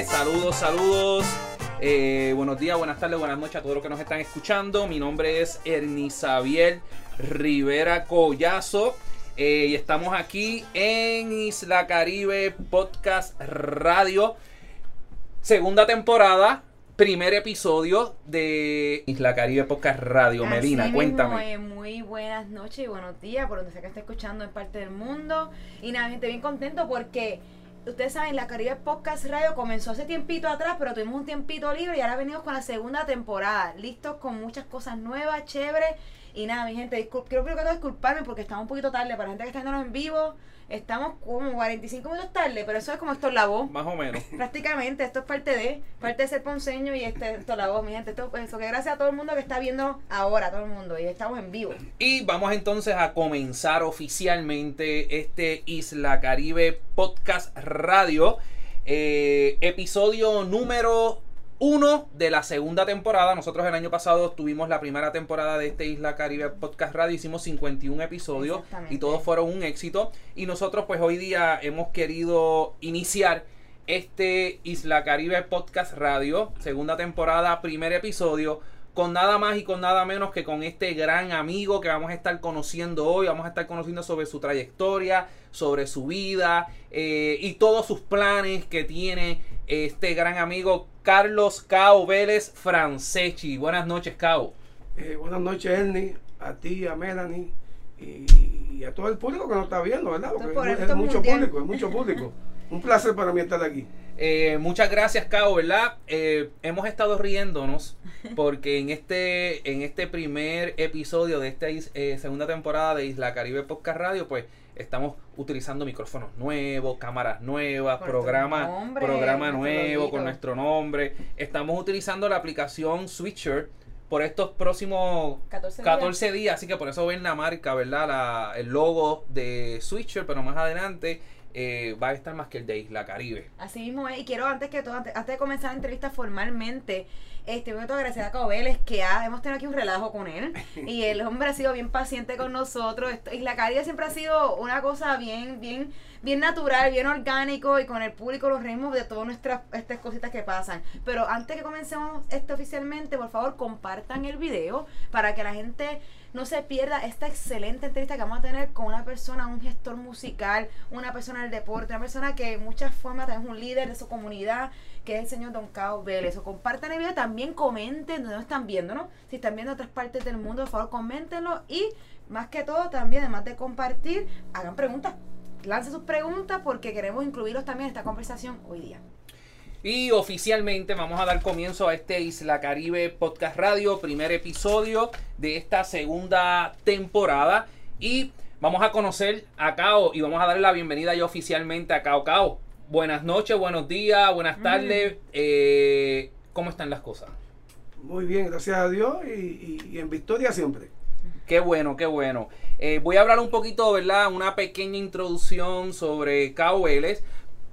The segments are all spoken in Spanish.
gente, saludos, saludos. Eh, buenos días, buenas tardes, buenas noches a todos los que nos están escuchando. Mi nombre es Ernisabiel Rivera Collazo. eh, y estamos aquí en Isla Caribe Podcast Radio. Segunda temporada, primer episodio de Isla Caribe Podcast Radio. Así Medina, mismo, cuéntame. eh, muy buenas noches y buenos días por donde sea que esté escuchando en parte del mundo. Y nada, gente, bien contento porque ustedes saben, la Caribe Podcast Radio comenzó hace tiempito atrás, pero tuvimos un tiempito libre y ahora venimos con la segunda temporada. Listos con muchas cosas nuevas, chéveres. Y nada, mi gente, quiero primero que todo disculparme porque estamos un poquito tarde. Para la gente que está viéndonos en vivo, estamos como 45 minutos tarde, pero eso es como esto es la voz. Más o menos. Prácticamente, esto es parte de, parte de ser ponceño y este, esto la voz, mi gente. Esto, eso que gracias a todo el mundo que está viendo ahora, todo el mundo, y estamos en vivo. Y vamos entonces a comenzar oficialmente este Isla Caribe Podcast Radio, eh, episodio número uno de la segunda temporada. Nosotros el año pasado tuvimos la primera temporada de este Isla Caribe Podcast Radio, hicimos 51 episodios y todos fueron un éxito. Y nosotros pues hoy día hemos querido iniciar este Isla Caribe Podcast Radio, segunda temporada, primer episodio, con nada más y con nada menos que con este gran amigo que vamos a estar conociendo hoy. Vamos a estar conociendo sobre su trayectoria, sobre su vida eh, y todos sus planes que tiene este gran amigo Carlos Cao Vélez Franceschi. Buenas noches, Cao. Eh, buenas noches, Ernie, a ti, a Melanie y, y a todo el público que nos está viendo, ¿verdad? Porque por es, mucho mundial. público, es mucho público. Un placer para mí estar aquí. Eh, muchas gracias, Cao, ¿verdad? Eh, hemos estado riéndonos porque en este, en este primer episodio de esta eh, segunda temporada de Isla Caribe Podcast Radio, pues estamos utilizando micrófonos nuevos, cámaras nuevas, Con programa, nombre, programa nuevo con nuestro nombre. Estamos utilizando la aplicación Switcher por estos próximos 14 días. 14 días, así que por eso ven la marca, ¿verdad? La, el logo de Switcher, pero más adelante eh, va a estar más que el de Isla Caribe. Así mismo es, y quiero antes que todo, antes, antes de comenzar la entrevista formalmente, este, voy a agradecer a Cabo Vélez que ha, hemos tenido aquí un relajo con él y el hombre ha sido bien paciente con nosotros Esto- y la Caribe siempre ha sido una cosa bien, bien, bien natural, bien orgánico y con el público los reímos de todas nuestras estas cositas que pasan. Pero antes que comencemos esto oficialmente, por favor compartan el video para que la gente no se pierda esta excelente entrevista que vamos a tener con una persona, un gestor musical, una persona del deporte, una persona que de muchas formas también es un líder de su comunidad, que es el señor Don Cao Vélez. O compartan el video, también comenten donde están viendo, ¿no? Si están viendo otras partes del mundo, por favor, coméntenlo y más que todo también, además de compartir, hagan preguntas. Lancen sus preguntas porque queremos incluirlos también en esta conversación hoy día. Y oficialmente vamos a dar comienzo a este Isla Caribe Podcast Radio, primer episodio de esta segunda temporada. Y vamos a conocer a Cao y vamos a darle la bienvenida ya oficialmente a Cao Cao. Buenas noches, buenos días, buenas tardes. Eh, ¿Cómo están las cosas? Muy bien, gracias a Dios y, y- y en victoria siempre. Qué bueno, qué bueno. Eh, voy a hablar un poquito, ¿verdad? Una pequeña introducción sobre Cao Vélez,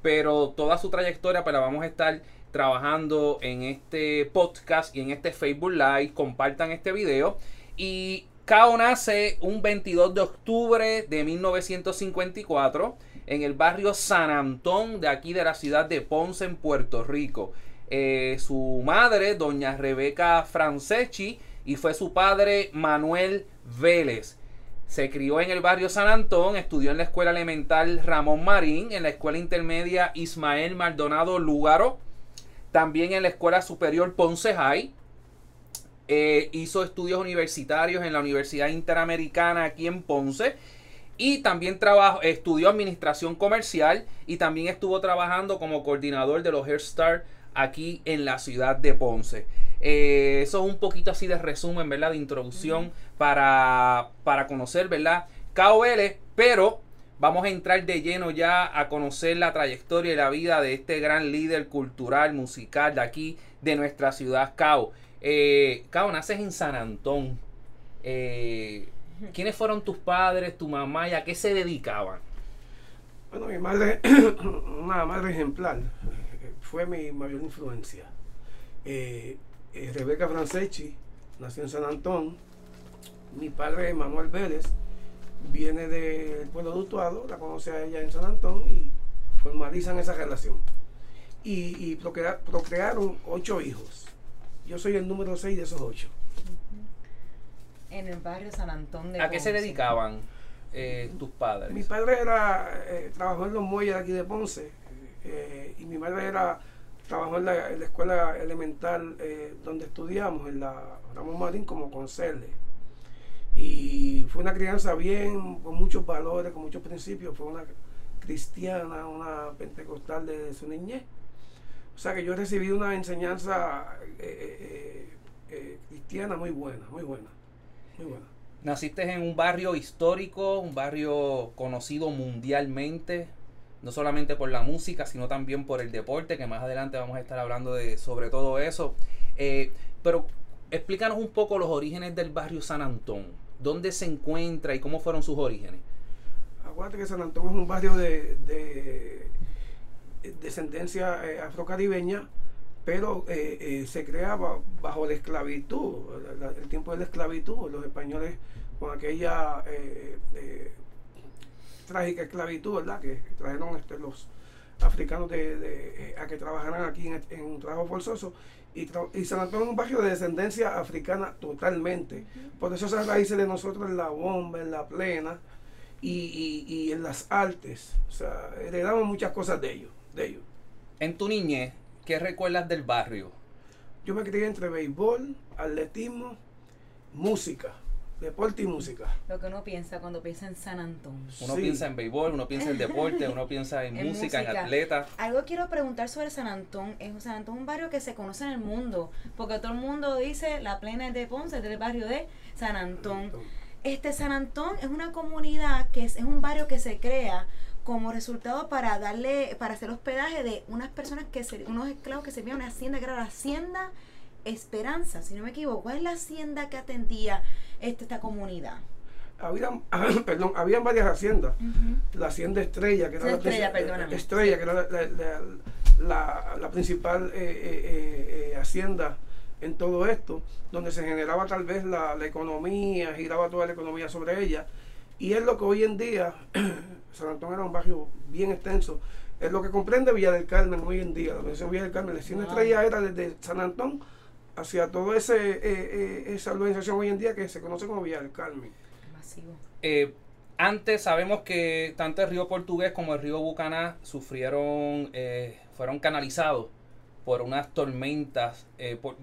pero toda su trayectoria pues la vamos a estar trabajando en este podcast y en este Facebook Live. Compartan este video. Y Cao nace un 22 de octubre de 1954 en el barrio San Antón de aquí de la ciudad de Ponce, en Puerto Rico. Eh, su madre, doña Rebeca Franceschi, y fue su padre Manuel Vélez. Se crió en el barrio San Antón, estudió en la escuela elemental Ramón Marín, en la escuela intermedia Ismael Maldonado Lúgaro, también en la escuela superior Ponce High. Eh, hizo estudios universitarios en la Universidad Interamericana aquí en Ponce. Y también trabajó, estudió administración comercial y también estuvo trabajando como coordinador de los Hair aquí en la ciudad de Ponce. Eh, eso es un poquito así de resumen, ¿verdad? De introducción para, para conocer, ¿verdad? Cao Vélez, pero vamos a entrar de lleno ya a conocer la trayectoria y la vida de este gran líder cultural, musical de aquí, de nuestra ciudad, Cao. Eh, Cao, naces en San Antón. Eh, ¿Quiénes fueron tus padres, tu mamá y a qué se dedicaban? Bueno, mi madre, una madre ejemplar, fue mi mayor influencia. Eh, eh, Rebeca Franceschi nació en San Antón. Mi padre, Manuel Vélez, viene del pueblo de Utuado, la conoce a ella en San Antón y formalizan esa relación. y, y procrea- procrearon ocho hijos. Yo soy el número seis de esos ocho. En el barrio San Antón de ¿A qué se dedicaban eh, tus padres? Mi padre era, eh, trabajó en los muelles de aquí de Ponce eh, y mi madre era, trabajó en la, escuela elemental eh, donde estudiamos, en la Ramón Marín como conserje. Y fue una crianza bien, con muchos valores, con muchos principios. Fue una cristiana, una pentecostal desde su niñez. O sea que yo recibí una enseñanza eh, eh, cristiana muy buena, muy buena. Naciste en un barrio histórico, un barrio conocido mundialmente, no solamente por la música, sino también por el deporte, que más adelante vamos a estar hablando de sobre todo eso. Eh, pero explícanos un poco los orígenes del barrio San Antón. ¿Dónde se encuentra y cómo fueron sus orígenes? Acuérdate que San Antón es un barrio de, de descendencia eh, afrocaribeña, pero eh, eh, se crea ba- bajo la esclavitud, la- la- el tiempo de la esclavitud, los españoles con aquella eh, eh, trágica esclavitud, ¿verdad? Que trajeron este, los africanos de, de, eh, a que trabajaran aquí en, en un trabajo forzoso. Y, tra- y San es un barrio de descendencia africana totalmente. Por eso esas raíces de nosotros en la bomba, en la plena y, y- y en las artes. O sea, heredamos muchas cosas de ellos, de ellos. En tu niñez, ¿qué recuerdas del barrio? Yo me crié entre béisbol, atletismo, música, deporte y música. Lo que uno piensa cuando piensa en San Antón. Uno Sí. piensa en béisbol, uno piensa en deporte, uno piensa en, En música, en atletas. Algo quiero preguntar sobre San Antón. Es San Antón es un barrio que se conoce en el mundo, porque todo el mundo dice la plena es de Ponce, es del barrio de San Antón. Este San Antón es una comunidad que es, es un barrio que se crea como resultado para darle, para hacer hospedaje de unas personas que se, unos esclavos que servían una hacienda que era la hacienda Esperanza, si no me equivoco. ¿Cuál es la hacienda que atendía este, esta comunidad? Habían, perdón, habían varias haciendas. La hacienda Estrella, que era Sí, la, Estrella. Estrella, que era la, la- la- la- la principal eh, eh, eh, eh, hacienda en todo esto, donde se generaba tal vez la, la economía, giraba toda la economía sobre ella. Y es lo que hoy en día, San Antón era un barrio bien extenso, es lo que comprende Villa del Carmen hoy en día. La Villa del Carmen, la hacienda Wow. Estrella era desde San Antón hacia toda ese, eh, eh, esa organización hoy en día que se conoce como Villa del Carmen. Masivo. Eh, antes sabemos que tanto el río Portugués como el río Bucaná sufrieron, eh, fueron canalizados por unas tormentas. eh, por-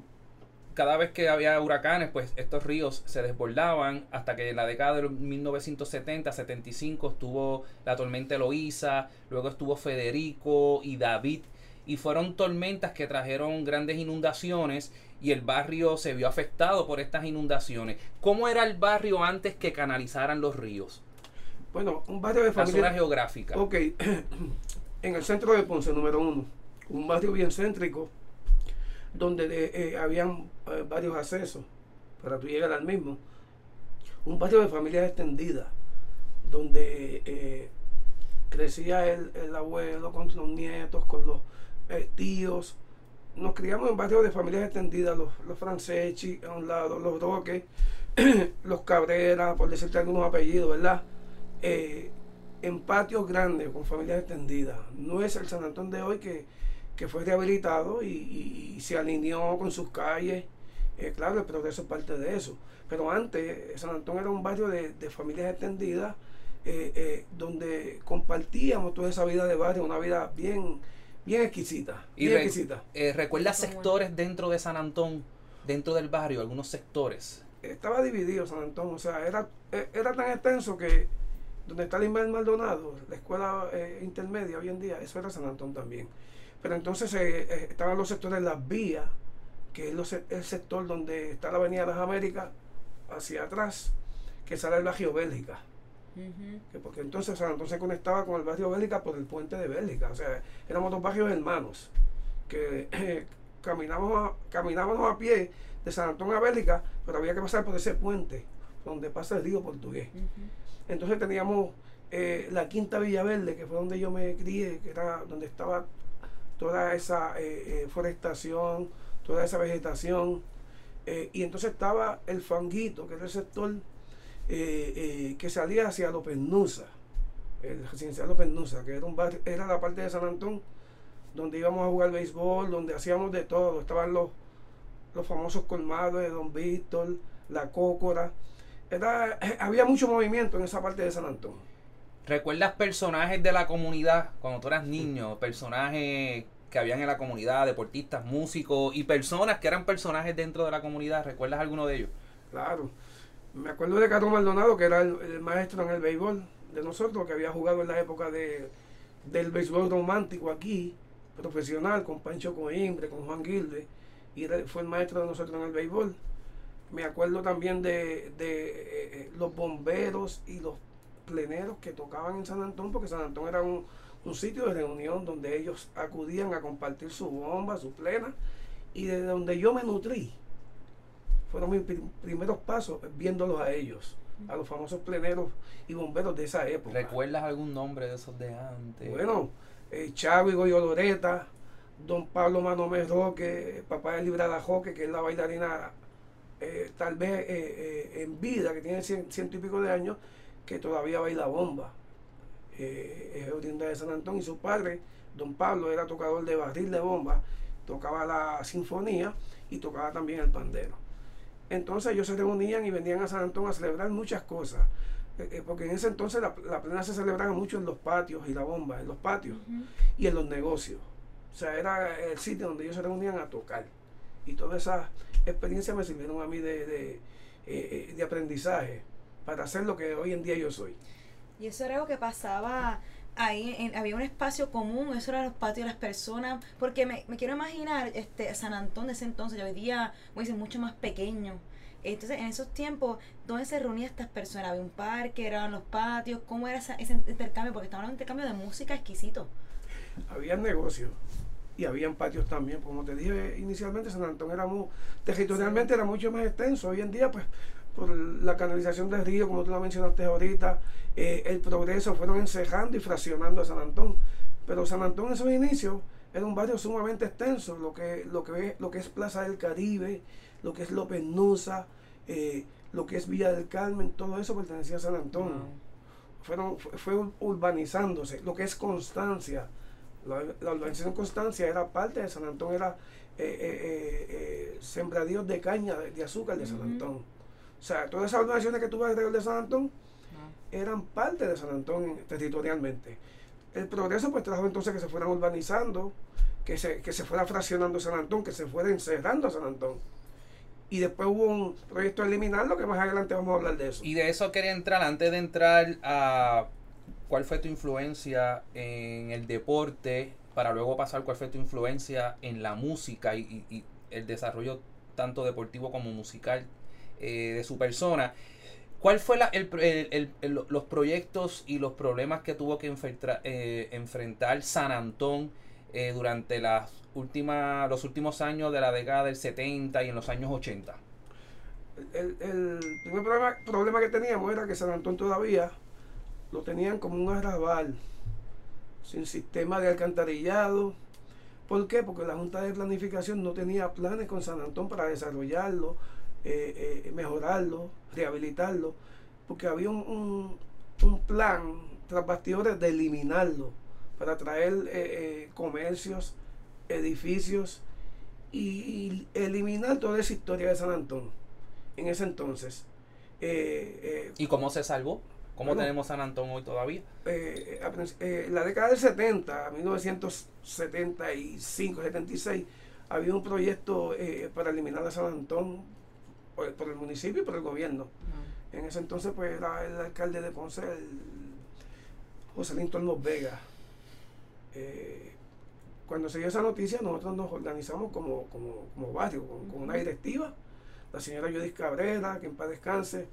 cada vez que había huracanes, pues estos ríos se desbordaban hasta que en la década de 1970-75 estuvo la tormenta Eloísa, luego estuvo Federico y David. Y fueron tormentas que trajeron grandes inundaciones y el barrio se vio afectado por estas inundaciones. ¿Cómo era el barrio antes que canalizaran los ríos? Bueno, un barrio de La zona familia. geográfica. Ok, en el centro de Ponce, número uno, un barrio bien céntrico, donde eh, eh, habían eh, varios accesos para tú llegar al mismo. Un barrio de familias extendidas, donde eh, crecía el, el abuelo con los nietos, con los eh. Nos criamos en barrios de familias extendidas, los, los a un lado, los Roques, los Cabrera, por decirte algunos apellidos, ¿verdad? Eh, en patios grandes, con familias extendidas. No es el San Antón de hoy que, que fue rehabilitado y, se alineó con sus calles. Eh, claro, el progreso es parte de eso. Pero antes, San Antón era un barrio de, de familias extendidas, eh, donde compartíamos toda esa vida de barrio, una vida bien, bien exquisita. Y bien re- exquisita. eh, ¿Recuerdas ¿Cómo es? sectores dentro de San Antón? Dentro del barrio, algunos sectores. estaba dividido San Antón, o sea, era, eh, era tan extenso que donde está el Ismael Maldonado, la escuela eh, intermedia hoy en día, eso era San Antón también. Pero entonces eh, eh, estaban los sectores de las vías, que es los el sector donde está la Avenida de las Américas, hacia atrás, que sale el barrio Que porque entonces San Antón se conectaba con el barrio Bélgica por el puente de Bélgica. O sea, éramos dos barrios hermanos, que eh, caminábamos, a, caminábamos a pie de San Antón a Bélgica, pero había que pasar por ese puente, donde pasa el río portugués. Entonces teníamos eh, la Quinta Villaverde, que fue donde yo me crié, que era donde estaba toda esa eh, forestación, toda esa vegetación. y entonces estaba el Fanguito, que era el sector eh, eh, que salía hacia López Nusa, el residencial López Nusa, que era, un barrio, era la parte de San Antón donde íbamos a jugar béisbol, donde hacíamos de todo. Estaban los, los famosos colmados de Don Víctor, la Cócora. Era, había mucho movimiento en esa parte de San Antonio. ¿Recuerdas personajes de la comunidad cuando tú eras niño? Personajes que habían en la comunidad, deportistas, músicos y personas que eran personajes dentro de la comunidad. ¿Recuerdas alguno de ellos? Claro. Me acuerdo de Carlos Maldonado, que era el, maestro en el béisbol de nosotros, que había jugado en la época de, del béisbol romántico aquí, profesional, con Pancho Coimbre, con Juan Gilde, y fue el maestro de nosotros en el béisbol. Me acuerdo también de, de eh, eh, los bomberos y los pleneros que tocaban en San Antón, porque San Antón era un, sitio de reunión donde ellos acudían a compartir su bomba, su plena, y desde donde yo me nutrí, fueron mis primeros pasos viéndolos a ellos, a los famosos pleneros y bomberos de esa época. ¿Recuerdas algún nombre de esos de antes? Bueno, eh, Chavo y Goyo Loreta, don Pablo Manomé Roque, papá de Librada Joque, que es la bailarina eh, tal vez eh, en vida, que tiene ciento y pico de años, que todavía baila bomba. es oriunda de San Antonio y su padre, don Pablo, era tocador de barril de bomba, tocaba la sinfonía y tocaba también el pandero. Entonces ellos se reunían y venían a San Antonio a celebrar muchas cosas. porque en ese entonces la, plena se celebraba mucho en los patios y la bomba, en los patios y en los negocios. O sea, era el sitio donde ellos se reunían a tocar. Y todas esas experiencias me sirvieron a mí de, de, eh, de aprendizaje para hacer lo que hoy en día yo soy. Y eso era algo que pasaba ahí, había un espacio común, eso eran los patios de las personas, porque me, quiero imaginar este San Antón de ese entonces, hoy día, voy a decir, mucho más pequeño. Entonces, en esos tiempos, ¿dónde se reunían estas personas? ¿Había un parque? ¿Eran los patios? ¿Cómo era ese intercambio? Porque estaban en un intercambio de música exquisito. Había negocios y habían patios también. Como te dije inicialmente, San Antón era muy, territorialmente era mucho más extenso. Hoy en día, pues, por la canalización del río, como tú lo mencionaste ahorita, eh, el progreso fueron encejando y fraccionando a San Antón. Pero San Antón en sus inicios era un barrio sumamente extenso, lo que, lo que, es, lo que es Plaza del Caribe, lo que es López Nusa, eh, lo que es Villa del Carmen, todo eso pertenecía a San Antón. Fueron, fue urbanizándose, lo que es Constancia, la, la urbanización Constancia era parte de San Antón, era eh, eh, eh, sembradíos de caña de, azúcar de San Antón. O sea, todas esas urbanizaciones que tú ves alrededor de San Antón eran parte de San Antón territorialmente. El progreso pues trajo entonces que se fueran urbanizando, que se, que se fuera fraccionando San Antón, que se fuera encerrando San Antón. Y después hubo un proyecto de eliminarlo, que más adelante vamos a hablar de eso. Y de eso quería entrar, antes de entrar a cuál fue tu influencia en el deporte, para luego pasar cuál fue tu influencia en la música y, el desarrollo tanto deportivo como musical eh, de su persona. ¿Cuál fue la, los proyectos y los problemas que tuvo que enfrentar, eh, enfrentar San Antón eh, durante las últimas, los últimos años de la década del 70 y en los años 80? El, primer problema, problema que teníamos era que San Antón todavía lo tenían como un arrabal, sin sistema de alcantarillado. ¿Por qué? Porque la Junta de Planificación no tenía planes con San Antón para desarrollarlo, eh, eh, mejorarlo, rehabilitarlo, porque había un, plan tras bastidores de eliminarlo para traer eh, comercios, edificios y, eliminar toda esa historia de San Antón en ese entonces. ¿Y cómo se salvó? ¿Cómo tenemos San Antón hoy todavía? Eh, eh, la década del 70, 1975, 76, había un proyecto eh, para eliminar a San Antón por, el municipio y por el gobierno. En ese entonces, pues era el alcalde de Ponce, José Linton Vega. cuando se dio esa noticia, nosotros nos organizamos como, barrio, con, una directiva. La señora Judith Cabrera, que en paz descanse,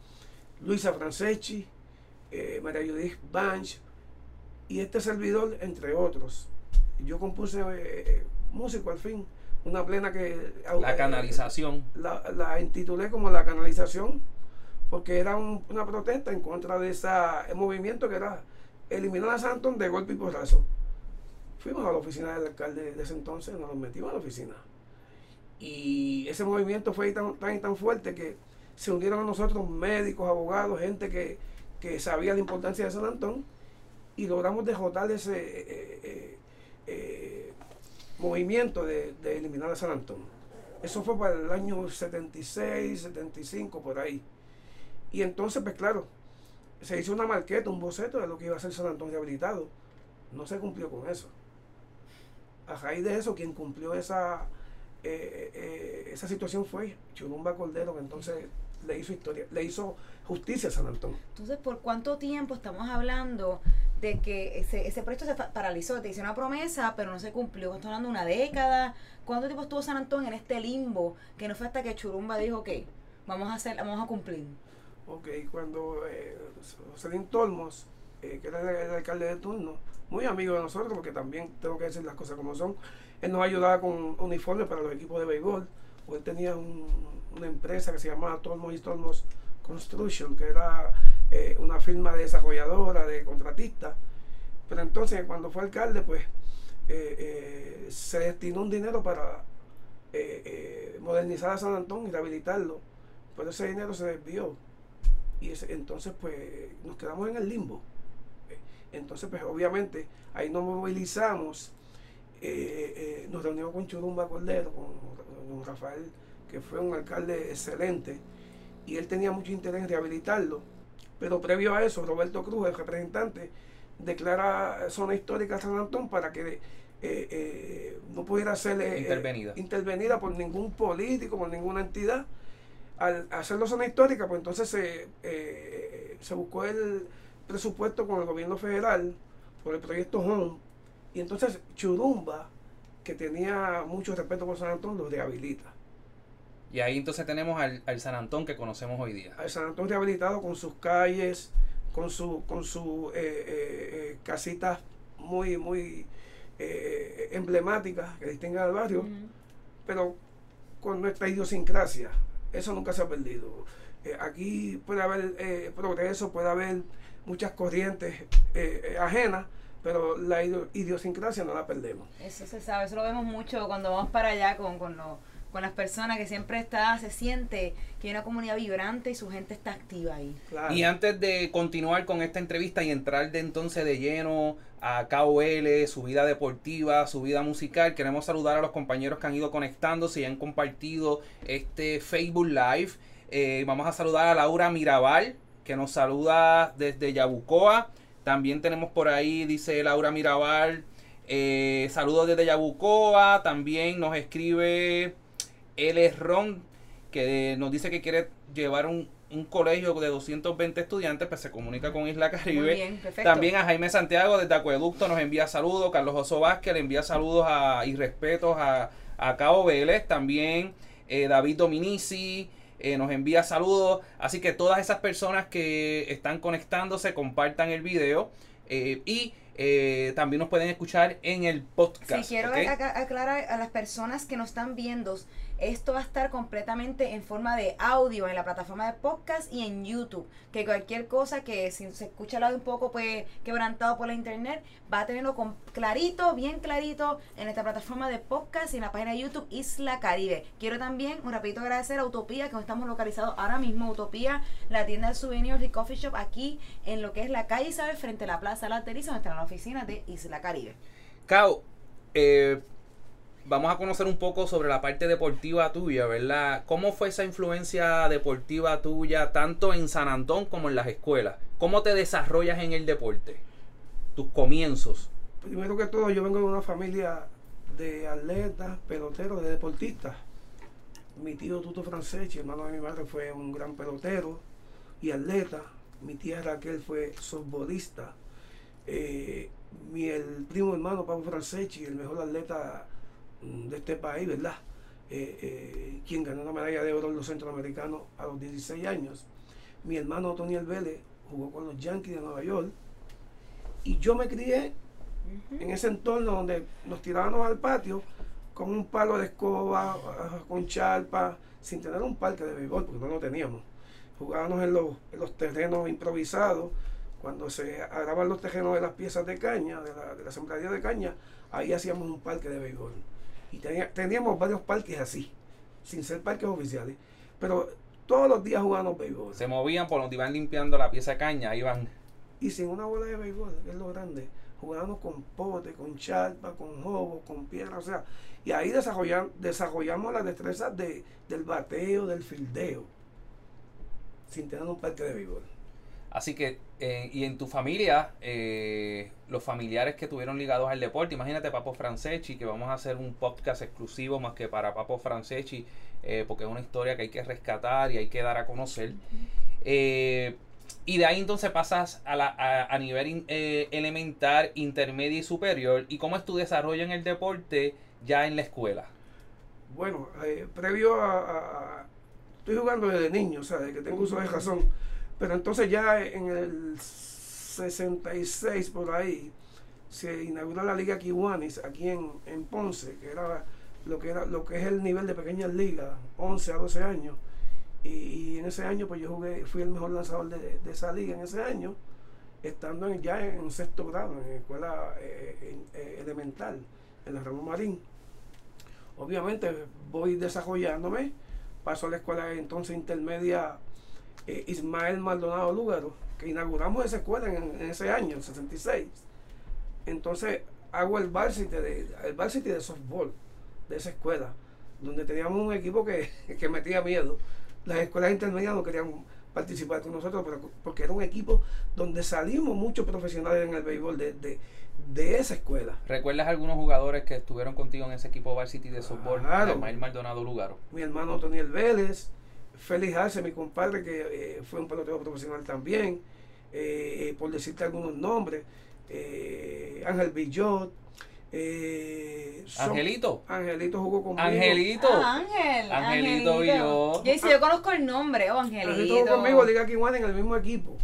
Luisa Franceschi, eh, María Judith Banch y este servidor, entre otros. Yo compuse eh, músico al fin, una plena que... La canalización. La, intitulé como la canalización, porque era una protesta en contra de ese movimiento que era eliminar a Santos de golpe y porrazo. Fuimos a la oficina del alcalde de ese entonces, nos metimos a la oficina. Y ese movimiento fue tan, tan, tan fuerte que se unieron a nosotros médicos, abogados, gente que, que sabía la importancia de San Antón y logramos derrotar ese, eh, eh, eh, movimiento de, de eliminar a San Antón. Eso fue para el año 76, 75, por ahí. Y entonces, pues claro, se hizo una marqueta, un boceto de lo que iba a ser San Antón rehabilitado. No se cumplió con eso. A raíz de eso, quien cumplió esa, eh, eh, esa situación fue Churumba Cordero, que entonces le hizo historia, le hizo justicia a San Antón. Entonces, ¿por cuánto tiempo estamos hablando de que ese, ese proyecto se paralizó? Te hice una promesa, pero no se cumplió. Estamos hablando de una década. ¿Cuánto tiempo estuvo San Antón en este limbo? Que no fue hasta que Churumba dijo, ok, vamos a hacer, vamos a cumplir. Ok, cuando eh, Joselín Tolmos, eh, que era el, el alcalde de turno, muy amigo de nosotros, porque también tengo que decir las cosas como son, él nos ayudaba con uniformes para los equipos de béisbol, él tenía un- una empresa que se llamaba Tolmos y Tolmos Construction, que era eh, una firma de desarrolladora, de contratista. Pero entonces, cuando fue alcalde, pues eh, eh, se destinó un dinero para modernizar a San Antón y rehabilitarlo. Pero ese dinero se desvió. Y entonces, pues, nos quedamos en el limbo. Entonces, pues, obviamente, ahí nos movilizamos. Eh, eh, nos reunimos con Churumba Cordero, con, con Rafael, que fue un alcalde excelente. Y él tenía mucho interés en rehabilitarlo. Pero previo a eso, Roberto Cruz, el representante, declara zona histórica San Antón para que eh, eh, no pudiera ser eh, Intervenida. intervenida por ningún político, por ninguna entidad. Al hacerlo zona histórica, pues entonces se, se buscó el presupuesto con el gobierno federal por el proyecto Home. Y entonces Churumba, que tenía mucho respeto por San Antón, lo rehabilita. Y ahí entonces tenemos al, al San Antón que conocemos hoy día. al San Antón rehabilitado con sus calles, con su, con su eh, eh, eh, casitas muy, muy eh, emblemáticas que distinguen al barrio, pero con nuestra idiosincrasia. Eso nunca se ha perdido. Eh, aquí puede haber eh, progreso, puede haber muchas corrientes eh, eh, ajenas, pero la idio- idiosincrasia no la perdemos. Eso se sabe, eso lo vemos mucho cuando vamos para allá con, con, los- con las personas que siempre está, se siente que hay una comunidad vibrante y su gente está activa ahí. Claro. Y antes de continuar con esta entrevista y entrar de entonces de lleno a KOL, su vida deportiva, su vida musical, queremos saludar a los compañeros que han ido conectándose y han compartido este Facebook Live. Eh, vamos a saludar a Laura Mirabal, que nos saluda desde Yabucoa. También tenemos por ahí, dice Laura Mirabal, eh, saludos desde Yabucoa. También nos escribe L. Ron, que nos dice que quiere llevar un, un colegio de 220 estudiantes, pues se comunica con Isla Caribe. Muy bien, perfecto. También a Jaime Santiago desde Acueducto nos envía saludos. Carlos Oso Vázquez le envía saludos a, y respetos a, a Cabo Vélez. También eh, David Dominici eh, nos envía saludos. Así que todas esas personas que están conectándose, compartan el video. eh, y eh, también nos pueden escuchar en el podcast. Sí, quiero aclarar a las personas que nos están viendo, esto va a estar completamente en forma de audio en la plataforma de podcast y en YouTube. Que cualquier cosa que si se escucha el audio un poco pues quebrantado por la internet, va a tenerlo con clarito, bien clarito en esta plataforma de podcast y en la página de YouTube Isla Caribe. Quiero también un rapidito agradecer a Utopía, que estamos localizados ahora mismo. Utopía, la tienda de souvenirs y coffee shop aquí en lo que es la calle Isabel frente a la Plaza La Teriza, donde está la oficina de Isla Caribe. Cao, eh, vamos a conocer un poco sobre la parte deportiva tuya, ¿verdad? ¿Cómo fue esa influencia deportiva tuya, tanto en San Antón como en las escuelas? ¿Cómo te desarrollas en el deporte? Tus comienzos. Primero que todo, yo vengo de una familia de atletas, peloteros, de deportistas. Mi tío Tuto Franceschi, hermano de mi madre, fue un gran pelotero y atleta. Mi tía Raquel fue softbolista. Eh, mi el primo hermano Pablo Franceschi, el mejor atleta de este país, ¿verdad? Eh, eh, quien ganó una medalla de oro en los centroamericanos a los 16 años. Mi hermano Tony Vélez jugó con los Yankees de Nueva York. Y yo me crié en ese entorno donde nos tirábamos al patio con un palo de escoba, con charpa, sin tener un parque de béisbol, porque no lo teníamos. Jugábamos en los, en los terrenos improvisados, cuando se agarraban los terrenos de las piezas de caña, de la, de la sembradía de caña, ahí hacíamos un parque de béisbol. Y tenía- teníamos varios parques así, sin ser parques oficiales. Pero todos los días jugábamos béisbol. Se movían por donde iban limpiando la pieza de caña, iban y sin una bola de béisbol, que es lo grande. Jugábamos con pote, con charpa, con jobo, con piedra, o sea, y ahí desarrollan, desarrollamos las destrezas de, del bateo, del fildeo, sin tener un parque de béisbol. Así que, eh, y en tu familia, eh, los familiares que tuvieron ligados al deporte, imagínate Papo Franceschi, que vamos a hacer un podcast exclusivo más que para Papo Franceschi, eh, porque es una historia que hay que rescatar y hay que dar a conocer. Y de ahí entonces pasas a, la, a, a nivel elemental, intermedio y superior. ¿Y cómo es tu desarrollo en el deporte ya en la escuela? Bueno, previo a, a- a- Estoy jugando desde niño, o sea, desde que tengo uso de razón. Pero entonces ya en el 66 por ahí se inauguró la Liga Kiwanis aquí en, en Ponce, que era lo que era lo que es el nivel de pequeñas ligas, 11 a 12 años. Y, en ese año pues yo jugué, fui el mejor lanzador de, de esa liga en ese año, estando ya en sexto grado, en escuela eh, eh, elemental, en la Ramón Marín. Obviamente voy desarrollándome, paso a la escuela entonces intermedia eh, Ismael Maldonado Lúgaro, que inauguramos esa escuela en, en ese año, el 66. Entonces hago el varsity de, el varsity de softball de esa escuela, donde teníamos un equipo que, que metía miedo. Las escuelas intermedias no querían participar con nosotros, pero porque era un equipo donde salimos muchos profesionales en el béisbol de, de, de esa escuela. ¿Recuerdas algunos jugadores que estuvieron contigo en ese equipo Varsity de softball? Claro. Ismael Maldonado Lugaro. mi hermano Toniel Vélez, Félix Arce, mi compadre, que eh, fue un pelotero profesional también, eh, eh, por decirte algunos nombres, eh, Ángel Villot, eh, son- Angelito. Angelito jugó conmigo. Angelito. Ah, Ángel. Angelito y yo. Yo, sí, yo conozco el nombre, oh, Angelito. Angelito jugó conmigo, Liga Kiwana en el mismo equipo.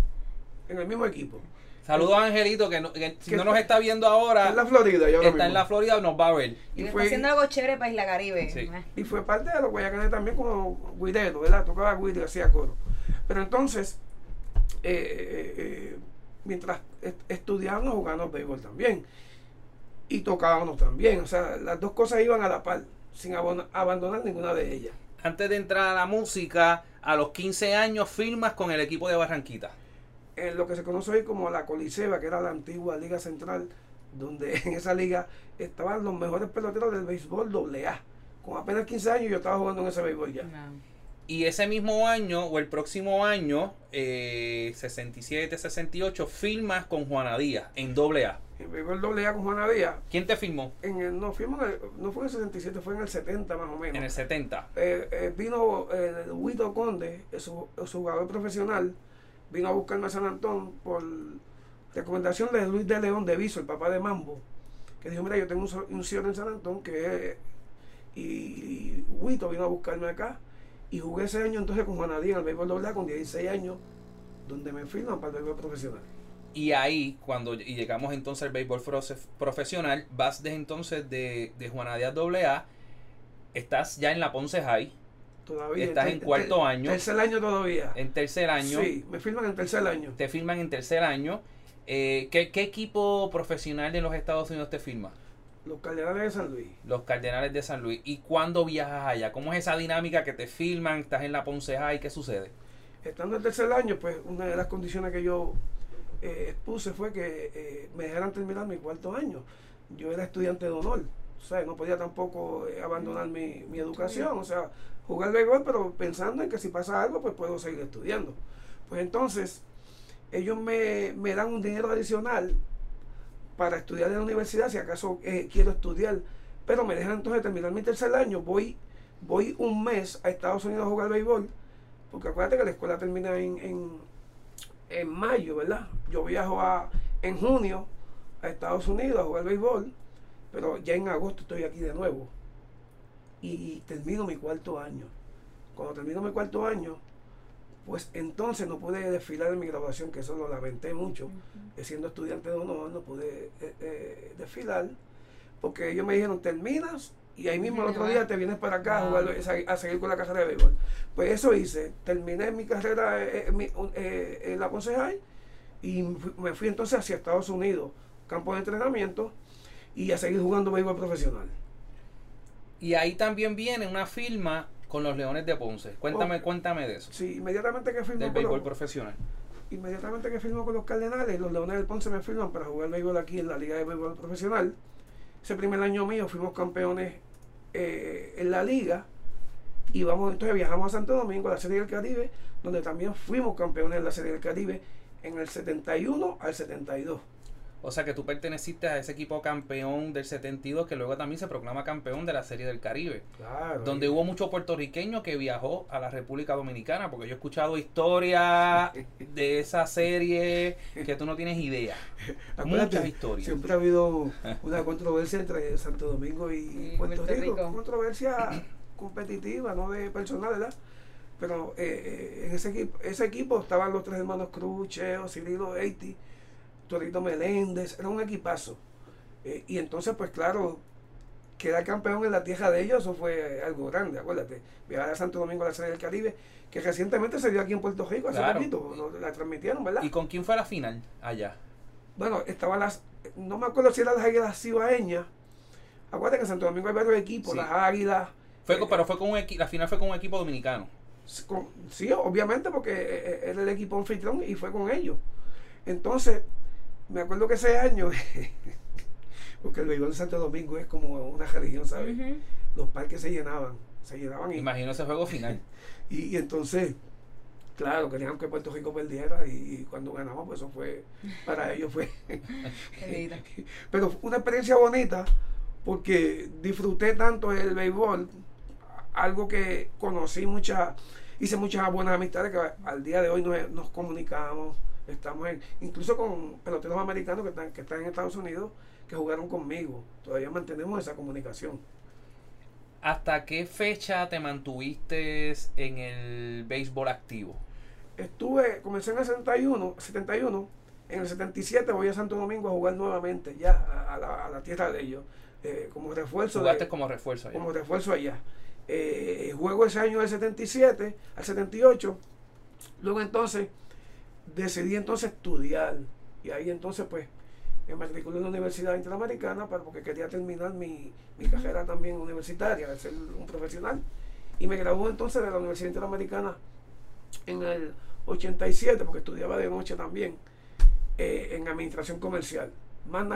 En el mismo equipo. Saludos a Angelito, que, no- que si no nos está- viendo ahora, en la Florida, yo está en la Florida, nos va a ver. Y Y está haciendo algo chévere para Isla Caribe. Sí. Eh. y fue parte de los Guayacanes también como guidero, ¿verdad? Tocaba guido y hacía coro. Pero entonces, eh, eh, eh, mientras est- estudiábamos, jugábamos béisbol también. Y tocábamos también. O sea, las dos cosas iban a la par, sin abandonar ninguna de ellas. Antes de entrar a la música, a los 15 años firmas con el equipo de Barranquita. En lo que se conoce hoy como la Coliseba, que era la antigua Liga Central, donde en esa liga estaban los mejores peloteros del béisbol AA. Con apenas 15 años yo estaba jugando en ese béisbol ya. No. Y ese mismo año, o el próximo año, eh, 67-68, firmas con Juana Díaz en AA. En béisbol AA con Juana Díaz. ¿Quién te firmó? En el, no, fuimos en el- no fue en el 67, fue en el 70 más o menos. En el 70. Eh, eh, vino eh, Huito Conde, su jugador profesional, vino a buscarme a San Antón por recomendación de Luis de León de Viso, el papá de Mambo, que dijo, mira, yo tengo un, un señor en San Antón que es... Y, Huito vino a buscarme acá y jugué ese año entonces con Juanadí en el béisbol doble con 16 años, donde me firman para el béisbol profesional. Y ahí, cuando y llegamos entonces al béisbol profe- profesional, vas desde entonces de, de Juana Díaz AA, estás ya en la Ponce High, Todavía. Estás en cuarto año. Tercer año todavía. en tercer año, Sí, me firman en tercer año. te firman en tercer año. Eh, ¿qué, qué equipo profesional de los Estados Unidos te firma? Los Cardenales de San Luis. Los Cardenales de San Luis. ¿Y cuándo viajas allá? ¿Cómo es esa dinámica que te firman? ¿Estás en la Ponce High? ¿Qué sucede? Estando en tercer año, pues una de las condiciones que yo eh, expuse fue que eh, me dejaran terminar mi cuarto año. Yo era estudiante de honor, o sea, no podía tampoco eh, abandonar mi, mi educación, o sea, jugar béisbol, pero pensando en que si pasa algo, pues puedo seguir estudiando. Pues entonces, ellos me, me dan un dinero adicional para estudiar en la universidad, si acaso eh, quiero estudiar, pero me dejan entonces terminar mi tercer año, voy, voy un mes a Estados Unidos a jugar béisbol, porque acuérdate que la escuela termina en, en, en mayo, ¿verdad? Yo viajo a, en junio a Estados Unidos a jugar béisbol, pero ya en agosto estoy aquí de nuevo. Y termino mi cuarto año. Cuando termino mi cuarto año, pues entonces no pude desfilar en mi graduación, que eso lo lamenté mucho. Siendo estudiante de honor, no pude eh, eh, desfilar, porque ellos me dijeron, terminas y ahí mismo el otro día te vienes para acá a, Ah. jugar, a, seguir con la carrera de béisbol. Pues eso hice, terminé mi carrera en, eh, en la High y me fui entonces hacia Estados Unidos, campo de entrenamiento y a seguir jugando béisbol profesional. Y ahí también viene una firma con los Leones de Ponce. Cuéntame, Oh. cuéntame de eso. Sí, inmediatamente que firmé Del béisbol profesional. inmediatamente que firmo con los Cardenales, los Leones del Ponce me firman para jugar béisbol aquí en la Liga de Béisbol Profesional. Ese primer año mío fuimos campeones eh, en la liga y vamos entonces viajamos a Santo Domingo a la Serie del Caribe, donde también fuimos campeones en la Serie del Caribe en el 71 al 72. O sea que tú perteneciste a ese equipo campeón del 72 que luego también se proclama campeón de la Serie del Caribe. Claro. Donde hubo mucho puertorriqueño que viajó a la República Dominicana, porque yo he escuchado historias de esa serie que tú no tienes idea. Muchas historias. Siempre ha habido una controversia entre Santo Domingo y Y Puerto, Puerto Rico. Rico. Controversia competitiva, no de personal, ¿verdad? Pero eh, eh, en ese equipo, ese equipo estaban los tres hermanos Cruz, Cheo, Cirilo Eiti, Torito Meléndez, era un equipazo. Eh, y entonces, pues claro, quedar campeón en la tierra de ellos, eso fue algo grande, acuérdate. Viajar a Santo Domingo a la Serie del Caribe, que recientemente se dio aquí en Puerto Rico, hace Claro. poquito, ¿no? la transmitieron, ¿verdad? ¿Y con quién fue la final allá? Bueno, estaban las, no me acuerdo si eran las águilas cibaeñas. Acuérdate que en Santo Domingo hay varios equipos, Sí. las águilas. Fue, eh, pero fue con un la final fue con un equipo dominicano. con- sí, obviamente, porque eh, eh, era el equipo anfitrión y fue con ellos. Entonces, me acuerdo que ese año, porque el béisbol de Santo Domingo es como una religión, ¿sabes? Los parques se llenaban, se llenaban y, Imagino ese juego final. y, y entonces, claro, querían que Puerto Rico perdiera y, y cuando ganamos, pues eso fue, para ellos fue. Pero fue una experiencia bonita porque disfruté tanto el béisbol, algo que conocí muchas, hice muchas buenas amistades que al día de hoy nos, nos comunicamos, estamos en, incluso con peloteros americanos que están, que están en Estados Unidos, que jugaron conmigo, todavía mantenemos esa comunicación. ¿Hasta qué fecha te mantuviste en el béisbol activo? Estuve, comencé en el 71, 71, en el 77 voy a Santo Domingo a jugar nuevamente ya a, a la, a la tierra de ellos, eh, como refuerzo. de- Jugaste como refuerzo allá. como refuerzo allá. Eh, juego ese año del 77 al 78. Luego entonces decidí entonces estudiar. Y ahí entonces pues me matriculé en la Universidad Interamericana para, porque quería terminar mi, mi carrera también universitaria, ser un profesional. Y me gradué entonces de la Universidad Interamericana en el 87, porque estudiaba de noche también, eh, en administración comercial.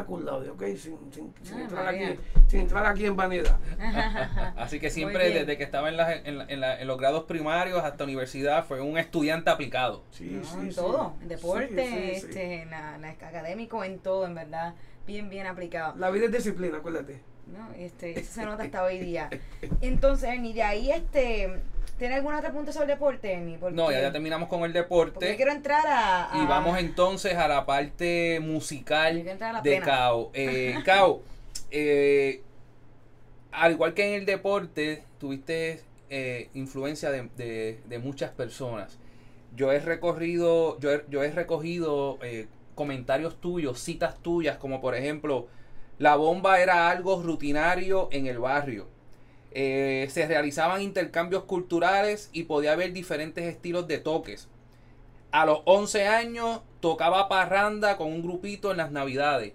Cum laude, ¿ok? Sin, sin, sin Ah, entrar María. aquí, sin entrar aquí en vanidad. Así que siempre desde que estaba en, las- en, la- en la- en los grados primarios hasta universidad fue un estudiante aplicado. Sí, No, sí, en sí. todo, en deporte, Sí, sí, sí. este, en la, en la académico, en todo, en verdad, bien, bien aplicado. La vida es disciplina, acuérdate. ¿no? Este, eso se nota hasta hoy día. Entonces, Ernie, de ahí, este, ¿tiene algún otro punto sobre deporte, Ernie? Porque- No, ya, ya terminamos con el Porque yo deporte. quiero entrar a... Y vamos entonces a la parte musical la de. Cao. Eh, Cao, eh, al igual que en el deporte, tuviste eh, influencia de, de- de muchas personas. Yo he recorrido, yo he, yo he recogido eh, comentarios tuyos, citas tuyas, como por ejemplo, la bomba era algo rutinario en el barrio. Eh, se realizaban intercambios culturales y podía haber diferentes estilos de toques. A los 11 años tocaba parranda con un grupito en las navidades.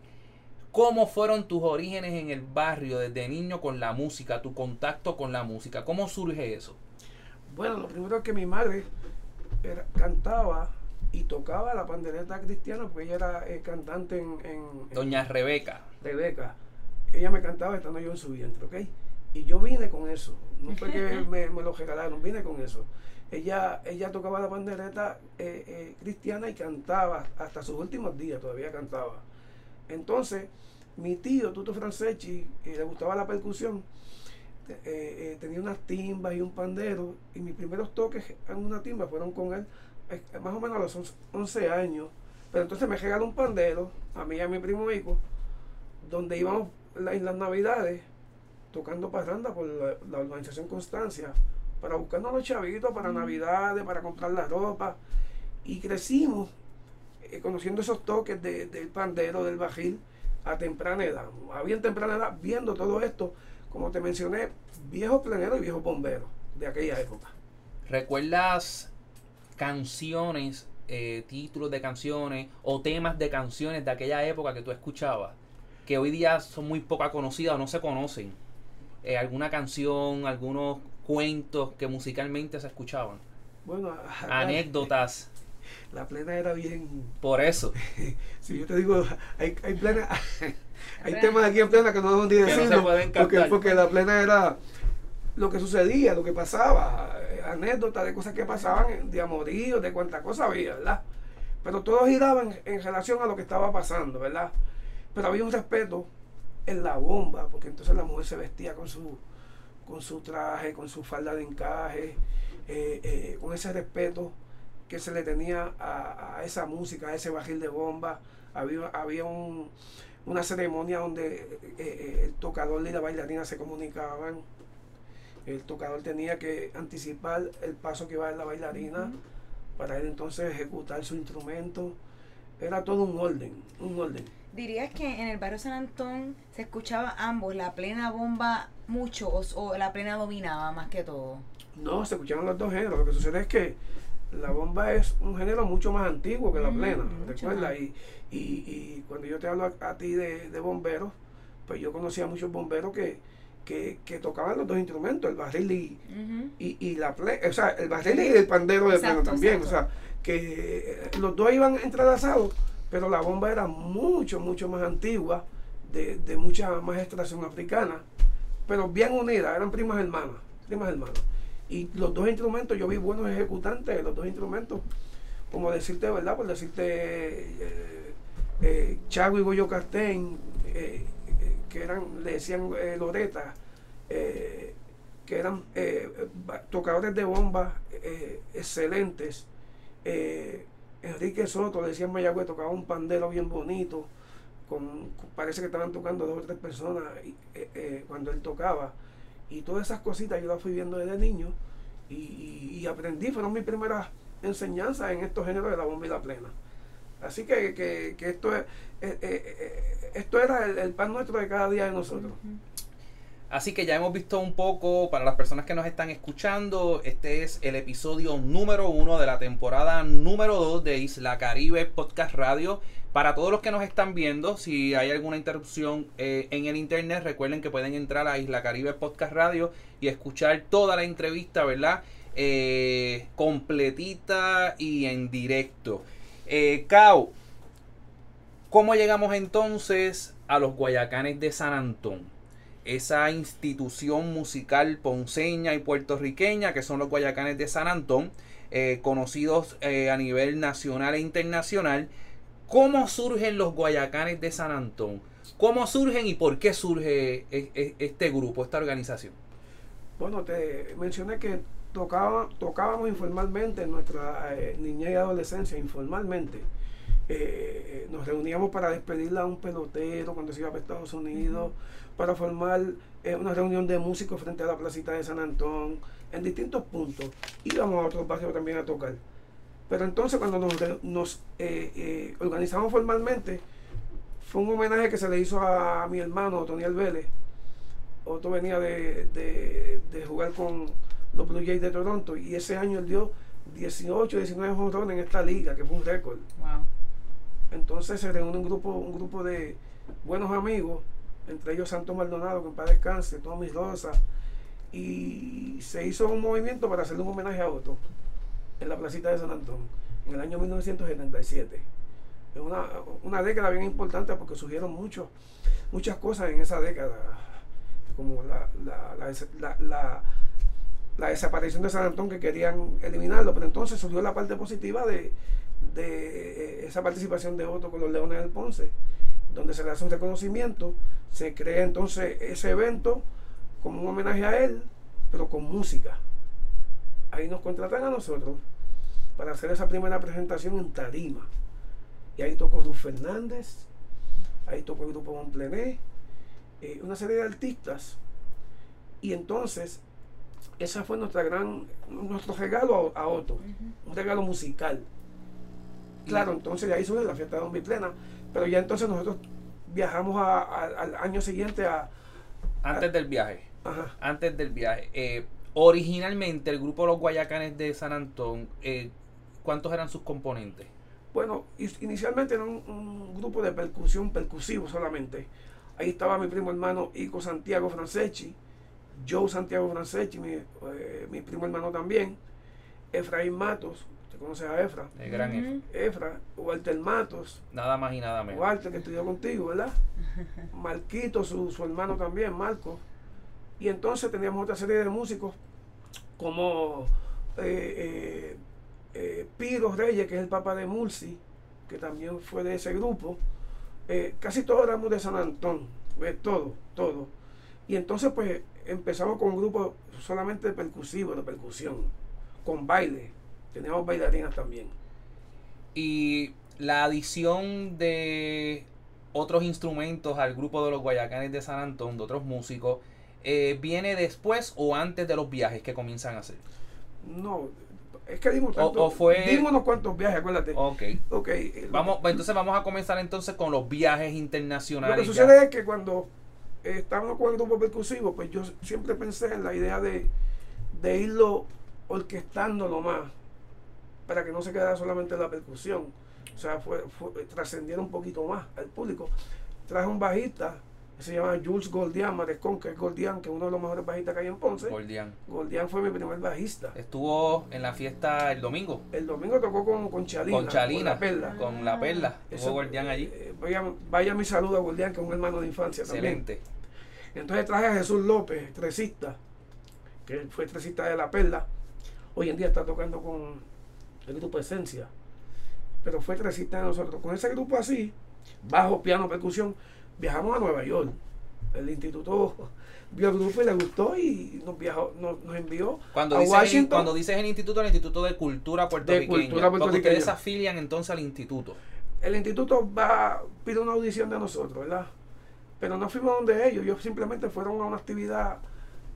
¿Cómo fueron tus orígenes en el barrio desde niño con la música, tu contacto con la música? ¿Cómo surge eso? Bueno, lo primero es que mi madre era- cantaba y tocaba la pandereta cristiana porque ella era eh, cantante en, en- en Doña Rebeca. Rebeca. Ella me cantaba estando yo en su vientre, ¿ok? Y yo vine con eso. No fue que me, me lo regalaron, vine con eso. Ella, ella tocaba la pandereta eh, eh, cristiana y cantaba hasta sus últimos días, todavía cantaba. Entonces, mi tío, Tuto Franceschi, eh, le gustaba la percusión, eh, tenía unas timbas y un pandero, y mis primeros toques en una timba fueron con él, más o menos a los 11 11 años. Pero entonces me regaló un pandero, a mí y a mi primo Ico, donde íbamos en las navidades tocando parranda por la, la organización Constancia, para buscarnos los chavitos para navidades, para comprar la ropa. Y crecimos eh, conociendo esos toques de- del pandero, del bajil, a temprana edad. A bien temprana edad, viendo todo esto, como te mencioné, viejos pleneros y viejos bomberos de aquella época. ¿Recuerdas canciones, eh, títulos de canciones o temas de canciones de aquella época que tú escuchabas? Que hoy día son muy poco conocidas o no se conocen. Eh, ¿Alguna canción, algunos cuentos que musicalmente se escuchaban? Bueno, acá- Anécdotas. la plena era bien. Por eso. si yo te digo, hay, hay plena. hay temas aquí en plena que no debemos ni no decirlo, pueden porque, cantar. porque la plena era lo que sucedía, lo que pasaba, eh, anécdotas de cosas que pasaban, de amoríos, de cuántas cosas había, ¿verdad? Pero todo giraba en, en relación a lo que estaba pasando, ¿verdad? Pero había un respeto en la bomba, porque entonces la mujer se vestía con su, con su traje, con su falda de encaje, eh, eh, con ese respeto que se le tenía a, a esa música, a ese bajil de bomba. Había, había un- una ceremonia donde eh, eh, el tocador y la bailarina se comunicaban. El tocador tenía que anticipar el paso que iba a dar la bailarina para él entonces ejecutar su instrumento. Era todo un orden, un orden. ¿Dirías que en el barrio San Antón se escuchaba ambos, la plena bomba mucho o, o la plena dominaba más que todo? No, se escuchaban los dos géneros. Lo que sucede es que la bomba es un género mucho más antiguo que la plena, ¿recuerdas? Y, y, y cuando yo te hablo a, a ti de, de bomberos, pues yo conocía a muchos bomberos que, que, que tocaban los dos instrumentos, el barril y, y, y la plena, o sea, el barril y el pandero de plena también. exacto. O sea, que eh, los dos iban entrelazados, pero la bomba era mucho, mucho más antigua, de, de mucha más extracción africana, pero bien unida, eran primas hermanas, primas hermanas. Y los dos instrumentos, yo vi buenos ejecutantes de los dos instrumentos, como decirte, ¿verdad? Por decirte, eh, eh, Chago y Goyo Castén, eh, eh, que eran, le decían Loreta, que eran tocadores de bomba eh, excelentes. Enrique Soto, le decían Mayagüe, tocaba un pandero bien bonito, con, parece que estaban tocando dos o tres personas y, eh, eh, cuando él tocaba. Y todas esas cositas yo las fui viendo desde niño y, y- aprendí, fueron mis primeras enseñanzas en estos géneros de la bomba y la plena. Así que, que, que esto, es, eh, esto era el pan nuestro de cada día de nosotros. Así que ya hemos visto un poco, para las personas que nos están escuchando, este es el episodio número uno de la temporada número dos de Isla Caribe Podcast Radio. Para todos los que nos están viendo, si hay alguna interrupción eh, en el internet, recuerden que pueden entrar a Isla Caribe Podcast Radio y escuchar toda la entrevista, ¿verdad? Eh, completita y en directo. Eh, Cao, ¿cómo llegamos entonces a los Guayacanes de San Antón? Esa institución musical ponceña y puertorriqueña que son los Guayacanes de San Antón, eh, conocidos eh, a nivel nacional e internacional. ¿Cómo surgen los Guayacanes de San Antón? ¿Cómo surgen y por qué surge e- e- este grupo, esta organización? Bueno, te mencioné que tocaba, tocábamos informalmente en nuestra eh, niñez y adolescencia, informalmente. Eh, nos reuníamos para despedirle a un pelotero cuando se iba para Estados Unidos, para formar eh, una reunión de músicos frente a la placita de San Antón, en distintos puntos. Íbamos a otros barrios también a tocar. Pero entonces cuando nos, eh, eh, organizamos formalmente, fue un homenaje que se le hizo a mi hermano, Toniel Vélez. Otto venía de, de- de jugar con los Blue Jays de Toronto y ese año él dio 18, 19 jonrones en esta liga, que fue un récord. Wow. Entonces se reúne un grupo, un grupo de buenos amigos, entre ellos Santos Maldonado, que en paz descanse, Tommy Rosa, y se hizo un movimiento para hacerle un homenaje a Otto en la placita de San Antón, en el año 1977. Es una, una década bien importante porque surgieron muchos, muchas cosas en esa década, como la, la- la- la desaparición de San Antón que querían eliminarlo, pero entonces surgió la parte positiva de, de esa participación de Otto con los Leones del Ponce, donde se le hace un reconocimiento, se crea entonces ese evento como un homenaje a él, pero con música. Ahí nos contratan a nosotros para hacer esa primera presentación en Tarima. Y ahí tocó Ruth Fernández, ahí tocó el grupo Montplené, eh, una serie de artistas. Y entonces, esa fue nuestra gran, nuestro regalo a, a Otto, un regalo musical. Claro, entonces de ahí surge la fiesta de Don Plena, pero ya entonces nosotros viajamos a- a- al año siguiente a... Antes del viaje, Ajá, antes del viaje. eh, originalmente el grupo Los Guayacanes de San Antón, eh, ¿cuántos eran sus componentes? Bueno, inicialmente era un, un grupo de percusión percusivo solamente. Ahí estaba mi primo hermano Ico Santiago Franceschi, Joe Santiago Franceschi, mi, eh, mi primo hermano también, Efraín Matos, ¿Te conoces a Efra? El gran Efra. Walter Matos, Nada más y nada menos. Walter que estudió contigo, ¿verdad? Marquito, su, su hermano también, Marco. Y entonces teníamos otra serie de músicos como eh, eh, eh, Piro Reyes, que es el papá de Mulsi, que también fue de ese grupo. Eh, casi todos éramos de San Antón, ¿ves? todo, todo. Y entonces pues empezamos con un grupo solamente de percusivo, de percusión, con baile. Teníamos bailarinas también. Y la adición de otros instrumentos al grupo de los Guayacanes de San Antón, de otros músicos, eh, ¿viene después o antes de los viajes que comienzan a hacer? No, es que dimos, tanto- o fue- dimos unos cuantos viajes, acuérdate. Ok. Ok, eh, Vamos, pues entonces vamos a comenzar entonces con los viajes Lo internacionales. que ya. sucede es que cuando eh, estábamos con el grupo percusivo, pues yo siempre pensé en la idea de, de irlo orquestándolo más, para que no se quedara solamente la percusión. O sea, fue, fue- trascendiera un poquito más al público. Traje un bajista, que se llama Jules Goldian Marescon, que es Goldian, que es uno de los mejores bajistas que hay en Ponce. Gordian. Goldian fue mi primer bajista. Estuvo en la fiesta el domingo El domingo tocó con, con Chalina. con Chalina, La Perla. con la perla. Estuvo Gordian allí. eh, vaya, vaya mi saludo a Goldian, que es un hermano de infancia también. Excelente. Entonces traje a Jesús López, tresista, que fue tresista de La Perla. Hoy en día está tocando con el grupo Esencia. Pero fue tresista de nosotros. Con ese grupo así, bajo, piano, percusión, viajamos a Nueva York. El instituto vio el grupo y le gustó y nos, viajó, nos, nos envió Cuando a dices, el, cuando dices el instituto, el Instituto de Cultura Puertorriqueña. Cultura Porque puertorriqueña. ustedes afilian entonces al instituto. el instituto va pide una audición de nosotros, ¿verdad? Pero no fuimos donde ellos, ellos simplemente fueron a una actividad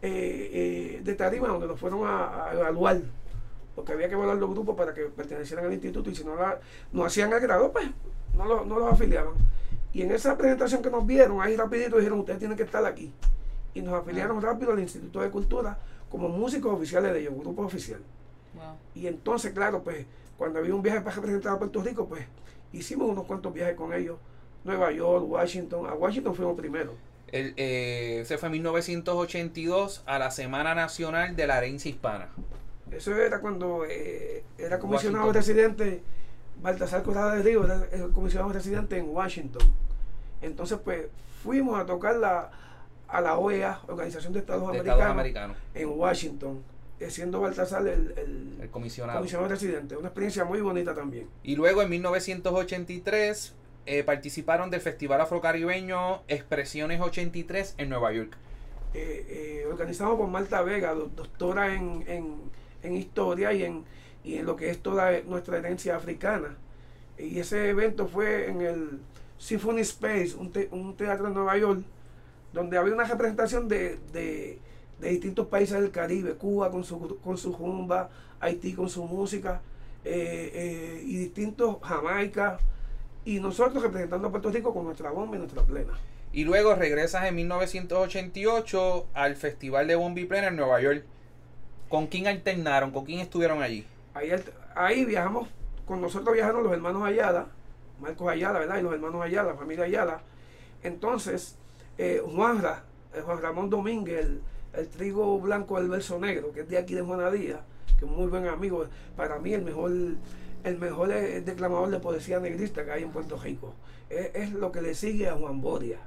eh, eh, de tarima donde nos fueron a, a evaluar, porque había que evaluar los grupos para que pertenecieran al instituto y si no, la, no hacían el grado, pues no, lo- no los afiliaban. Y en esa presentación que nos vieron, ahí rapidito dijeron, ustedes tienen que estar aquí. Y nos afiliaron rápido al Instituto de Cultura como músicos oficiales de ellos, grupo oficial. Wow. Y entonces, claro, pues cuando había un viaje para representar a Puerto Rico, pues hicimos unos cuantos viajes con ellos. Nueva York, Washington. A Washington fuimos primero. El, eh, se fue en 1982 a la Semana Nacional de la Herencia Hispana. Eso era cuando eh, era comisionado Washington. residente, Baltasar Corrada de Río era el comisionado residente en Washington. Entonces, pues fuimos a tocar la, a la OEA, Organización de Estados de Americanos, Estados Americanos. en Washington, eh, siendo Baltasar el, el El comisionado. comisionado residente. Una experiencia muy bonita también. Y luego en 1983 eh, participaron del Festival Afrocaribeño Expresiones 83 en Nueva York. eh, eh, organizado por Marta Vega, do- doctora en, en, en historia y en, y en lo que es toda nuestra herencia africana. Y ese evento fue en el Symphony Space, un, te- un teatro en Nueva York, donde había una representación de, de- de distintos países del Caribe, Cuba con su, con su rumba, Haití con su música, eh, eh, y distintos, Jamaica, y nosotros representando a Puerto Rico con nuestra bomba y nuestra plena. Y luego regresas en 1988 al Festival de Bombi Plena en Nueva York. ¿Con quién alternaron? ¿Con quién estuvieron allí? Ahí, ahí viajamos, con nosotros viajaron los hermanos Ayala, Marcos Ayala, ¿verdad? Y los hermanos Ayala, la familia Ayala. Entonces, eh, Juanra, eh, Juan Ramón Domínguez, el, el trigo blanco del verso negro, que es de aquí de Juanadía, que es un muy buen amigo, para mí el mejor, el mejor eh, declamador de poesía negrista que hay en Puerto Rico. Es, es lo que le sigue a Juan Boria.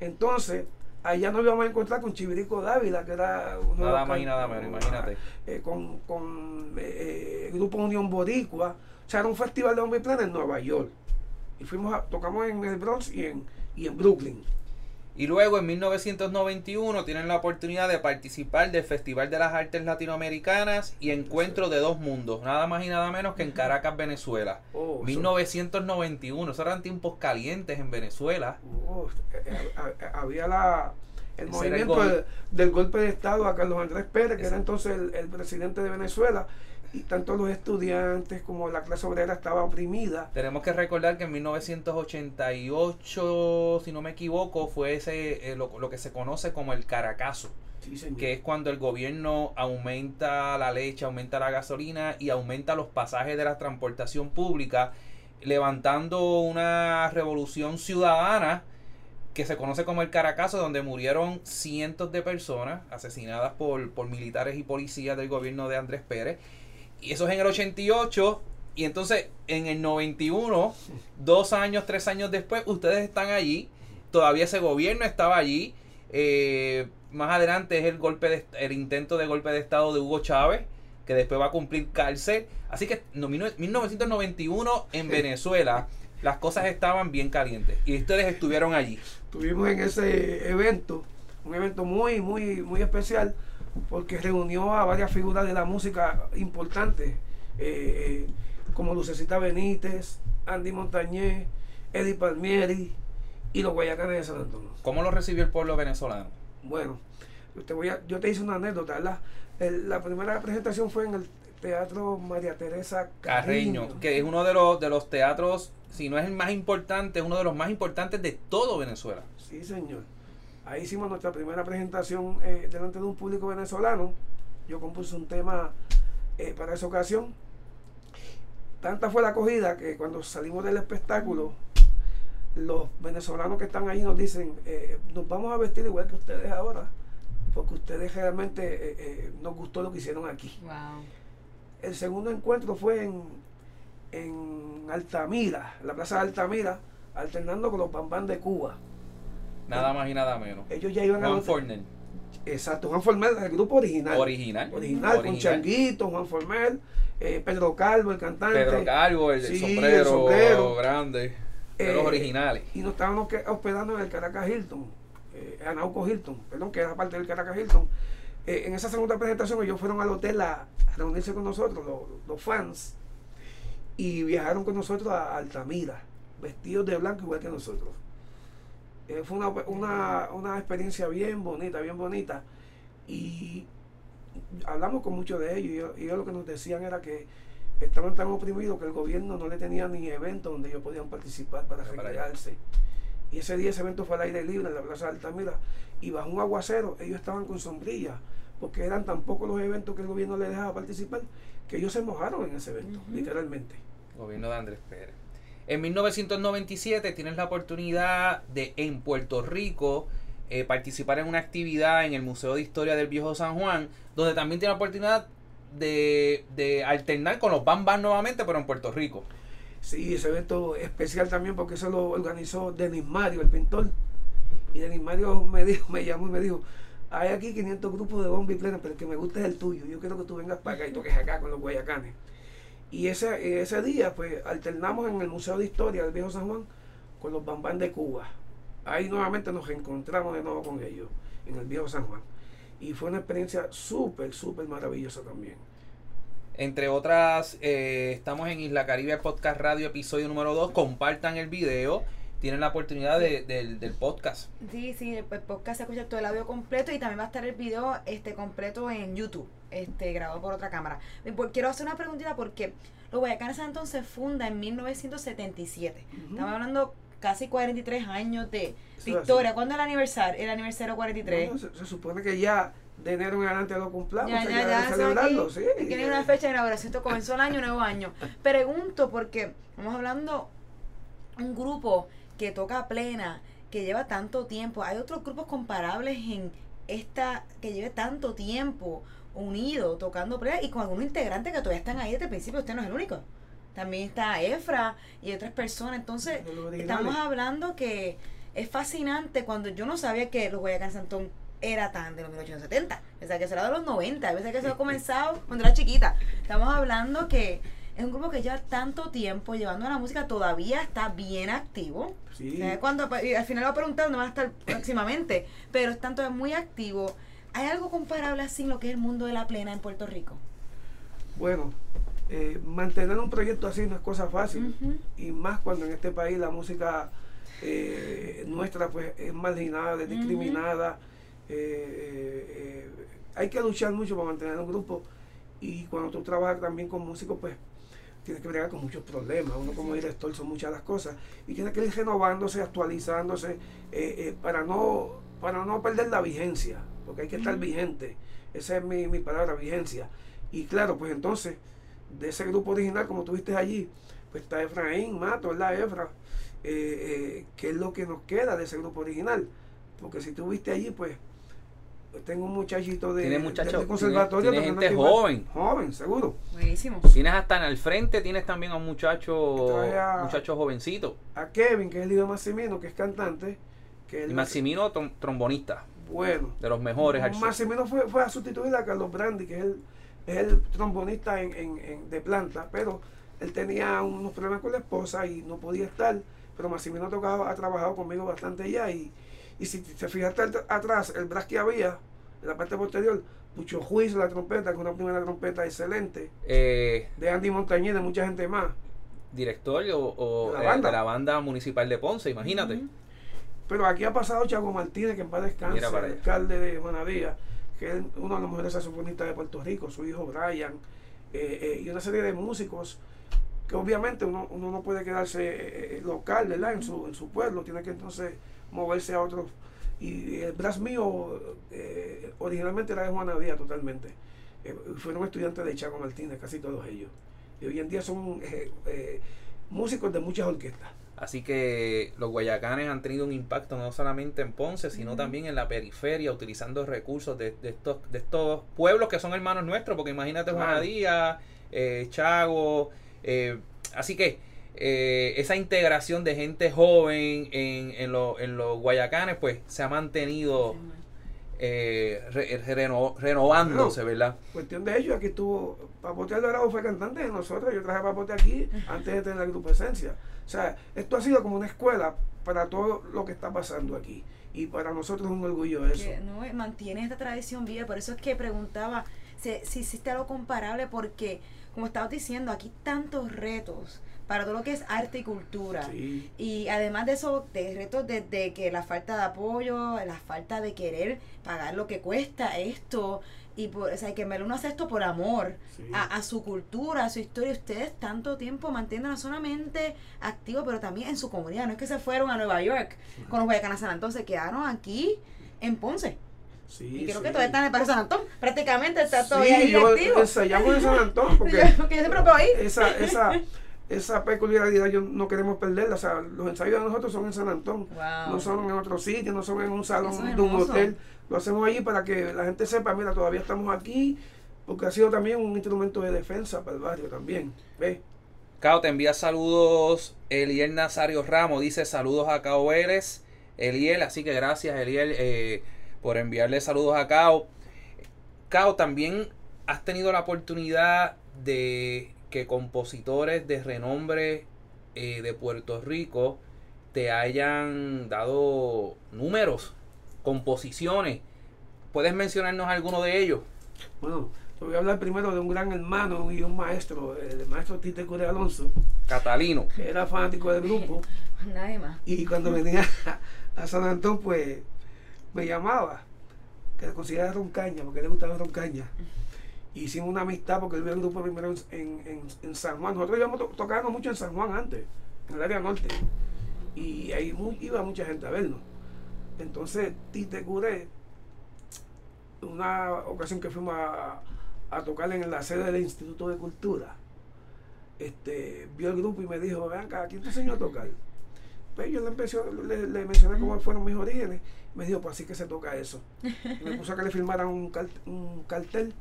Entonces, allá nos íbamos a encontrar con Chivirico Dávila, que era uno de Nada los más y nada menos, imagínate. eh, con, con eh, el grupo Unión Boricua. O sea, era un festival de hombre plana en Nueva York. Y fuimos a, tocamos en el Bronx y en, y en Brooklyn. Y luego en 1991 tienen la oportunidad de participar del Festival de las Artes Latinoamericanas y Encuentro de Dos Mundos, nada más y nada menos que en Caracas, Venezuela. Oh, eso- 1991, esos eran tiempos calientes en Venezuela. oh, eh, eh, había la, el movimiento gol- del golpe de Estado a Carlos Andrés Pérez, que era entonces el, el presidente de Venezuela. Y tanto los estudiantes como la clase obrera estaba oprimida. Tenemos que recordar que en 1988, si no me equivoco, fue ese eh, lo, lo que se conoce como el Caracazo, Sí, que es cuando el gobierno aumenta la leche, aumenta la gasolina y aumenta los pasajes de la transportación pública, levantando una revolución ciudadana que se conoce como el Caracazo, donde murieron cientos de personas asesinadas por, por militares y policías del gobierno de Andrés Pérez. Y eso es en el 88. Y entonces en el 91, dos años, tres años después, ustedes están allí. Todavía ese gobierno estaba allí. Eh, más adelante es el golpe de, el intento de golpe de estado de Hugo Chávez, que después va a cumplir cárcel. Así que en 1991 en Venezuela las cosas estaban bien calientes y ustedes estuvieron allí. Estuvimos en ese evento, un evento muy, muy, muy especial porque reunió a varias figuras de la música importantes, eh, eh, como Lucecita Benítez, Andy Montañez, Eddie Palmieri y los Guayacanes de San Antonio. ¿Cómo lo recibió el pueblo venezolano? Bueno, yo te, voy a, yo te hice una anécdota. La, la primera presentación fue en el Teatro María Teresa Carreño, que es uno de los, de los teatros, si no es el más importante, es uno de los más importantes de todo Venezuela. Sí, señor. Ahí hicimos nuestra primera presentación eh, delante de un público venezolano. Yo compuse un tema eh, para esa ocasión. Tanta fue la acogida que cuando salimos del espectáculo, los venezolanos que están ahí nos dicen, eh, nos vamos a vestir igual que ustedes ahora, porque ustedes realmente nos gustó lo que hicieron aquí. El segundo encuentro fue en, en Altamira, en la plaza de Altamira, alternando con los bambán de Cuba. Nada más y nada menos. Ellos ya iban Juan a. Fornel. Exacto, Juan Formel, el grupo original. Original. Original, con Changuito, Juan Formel, eh, Pedro Calvo, el cantante. Pedro Calvo, el, sombrero, grande. De los eh, originales. Y nos estábamos hospedando en el Caracas Hilton, eh, Anauco Hilton, perdón, que era parte del Caracas Hilton. Eh, en esa segunda presentación ellos fueron al hotel a, reunirse con nosotros, los, fans, y viajaron con nosotros a Altamira, vestidos de blanco igual que nosotros. Eh, fue una, experiencia bien bonita, bien bonita. Y hablamos con muchos de ellos y ellos, lo que nos decían era que estaban tan oprimidos que el gobierno no le tenía ni evento donde ellos podían participar para recrearse. Y ese día ese evento fue al aire libre en la Plaza de Altamira y bajo un aguacero ellos estaban con sombrilla porque eran tan pocos los eventos que el gobierno les dejaba participar que ellos se mojaron en ese evento, literalmente. gobierno de Andrés Pérez. En 1997 tienes la oportunidad de en Puerto Rico eh, participar en una actividad en el Museo de Historia del Viejo San Juan, donde también tienes la oportunidad de, de alternar con los Bam Bam nuevamente, pero en Puerto Rico. Sí, ese evento especial también porque eso lo organizó Denis Mario, el pintor. Y Denis Mario me dijo, me llamó y me dijo, hay aquí 500 grupos de bomba y plena, pero el que me gusta es el tuyo. Yo quiero que tú vengas para acá y toques acá con los guayacanes. Y ese, ese día, pues, alternamos en el Museo de Historia del Viejo San Juan con los Bambán de Cuba. Ahí nuevamente nos reencontramos de nuevo con ellos, en el Viejo San Juan. Y fue una experiencia súper, súper maravillosa también. Entre otras, eh, estamos en Isla Caribe Podcast Radio, episodio número 2. Compartan el video tienen la oportunidad de, del podcast. Sí, sí, el, podcast se escucha todo el audio completo y también va a estar el video este completo en YouTube, este grabado por otra cámara. Quiero hacer una preguntita porque los Guayacanes Santos se funda en 1977. Estamos hablando casi 43 años de victoria. ¿Cuándo es el aniversario? El aniversario 43. se, supone que ya de enero en adelante lo cumplamos. Ya, ya, ya, celebrarlo, sí. Tiene una fecha de inauguración. Esto comenzó el año, nuevo año. Pregunto porque estamos hablando un grupo que toca plena, que lleva tanto tiempo. Hay otros grupos comparables en esta, que lleve tanto tiempo unido, tocando plena, y con algunos integrantes que todavía están ahí desde el principio, usted no es el único. También está Efra y otras personas. Entonces, estamos hablando que es fascinante cuando yo no sabía que los Guayacán Santón era tan de los 1870. Pensaba que eso era de los 90. Pensaba que eso ha comenzado cuando era chiquita. Estamos hablando que es un grupo que lleva tanto tiempo llevando la música, todavía está bien activo. Sí. Eh, cuando, al final lo voy a preguntar dónde va a estar próximamente, pero es tanto es muy activo. ¿Hay algo comparable así en lo que es el mundo de la plena en Puerto Rico? Bueno, eh, mantener un proyecto así no es cosa fácil, y más cuando en este país la música eh, nuestra pues es marginada, discriminada. hay que luchar mucho para mantener un grupo y cuando tú trabajas también con músicos pues tiene que bregar con muchos problemas. Uno como director son muchas las cosas. Y tiene que ir renovándose, actualizándose, eh, eh, para, no, para no perder la vigencia, porque hay que estar vigente. Esa es mi, palabra, vigencia. Y claro, pues entonces, de ese grupo original, como tuviste allí, pues está Efraín, Mato, ¿verdad? Efra, eh, ¿qué es lo que nos queda de ese grupo original? Porque si tuviste allí, pues tengo un muchachito de, Tiene de- muchacho- conservatorio. tiene- tiene tocando gente joven. Joven, seguro. Buenísimo. Tienes hasta en el frente, tienes también a un muchacho, a- muchacho jovencito. A Kevin, que es el hijo de Massimino, que es cantante. Que Y trom- trombonista, Bueno. de los mejores. Massimino fue, fue a sustituir a Carlos Brandi, que es el, es el trombonista en, en- en- de planta, pero él tenía unos problemas con la esposa y no podía estar. Pero Massimino ha, tocado, ha trabajado conmigo bastante ya. Y, y si te fijaste at- atrás, el brass que había, en la parte posterior, Pucho Juiz, la trompeta, que es una primera trompeta excelente, Eh, de Andy Montañez, de mucha gente más. director o, o, De la eh, banda. de la banda municipal de Ponce, imagínate. Pero aquí ha pasado Chago Martínez, que en paz descanse, el alcalde de Juanadía, que es uno de los mejores saxofonistas de Puerto Rico, su hijo Brian, eh, y una serie de músicos que obviamente uno, uno no puede quedarse local, ¿verdad? En su, en su pueblo, tiene que entonces moverse a otros. Y el brass mío eh, originalmente era de Juanadía totalmente. Eh, fueron estudiantes de Chago Martínez, casi todos ellos. Y hoy en día son eh, eh, músicos de muchas orquestas. Así que los guayacanes han tenido un impacto no solamente en Ponce, sino también en la periferia, utilizando recursos de, de estos, de estos pueblos que son hermanos nuestros, porque imagínate Claro. Juanadía, eh, Chago, eh, así que eh, esa integración de gente joven en, en, lo- en los guayacanes, pues se ha mantenido eh, re- reno- renovándose, ¿verdad? Cuestión de ello, aquí estuvo Papote Alvarado fue cantante de nosotros, yo traje a Papote aquí antes de tener la grupo Esencia. O sea, esto ha sido como una escuela para todo lo que está pasando aquí. Y para nosotros es un orgullo eso. que no eh, mantiene esta tradición viva. Por eso es que preguntaba si, si existe algo comparable, porque, como estabas diciendo, aquí tantos retos para todo lo que es arte y cultura. Sí. Y además de eso, de retos desde que la falta de apoyo, la falta de querer pagar lo que cuesta esto, y por, o sea, que uno hace esto por amor Sí. a, a su cultura, a su historia. Ustedes tanto tiempo mantienen no solamente activos, pero también en su comunidad. No es que se fueron a Nueva York con los Guayacanas San Antón, se quedaron aquí en Ponce. Sí, Y creo sí. que todavía están en el San Antón. Prácticamente está Sí, todavía ahí yo activo. ensayamos en San Antón porque Porque yo siempre veo ahí. esa, esa, esa peculiaridad yo no queremos perderla. O sea, los ensayos de nosotros son en San Antón. Wow. No son en otro sitio, no son en un salón es de un hotel. Lo hacemos allí para que la gente sepa, mira, todavía estamos aquí, porque ha sido también un instrumento de defensa para el barrio también. ¿Ves? Cao, te envía saludos Eliel Nazario Ramos, dice saludos a Cao Vélez, Eliel, así que gracias Eliel eh, por enviarle saludos a Cao. Cao, también has tenido la oportunidad de que compositores de renombre eh, de Puerto Rico te hayan dado números, composiciones. ¿Puedes mencionarnos alguno de ellos? Bueno, te voy a hablar primero de un gran hermano y un maestro, el maestro Tite Cure Alonso, Catalino. que era fanático del grupo. Nadie más. Y cuando venía a San Antón, pues me llamaba, que le consideraba roncaña, porque le gustaba roncaña. Hicimos una amistad porque él vio el grupo primero en, en- en- San Juan. Nosotros íbamos to- tocando mucho en San Juan antes, en el área norte. Y ahí mu- iba mucha gente a vernos. Entonces, Tite Curé, una ocasión que fuimos a, a tocar en la sede del Instituto de Cultura, este, vio el grupo y me dijo, ven acá, ¿quién te enseñó a tocar? Pues yo le, empecé- le, le mencioné cómo fueron mis orígenes. Me dijo, pues así que se toca eso. Y me puso a que le firmaran un cartel.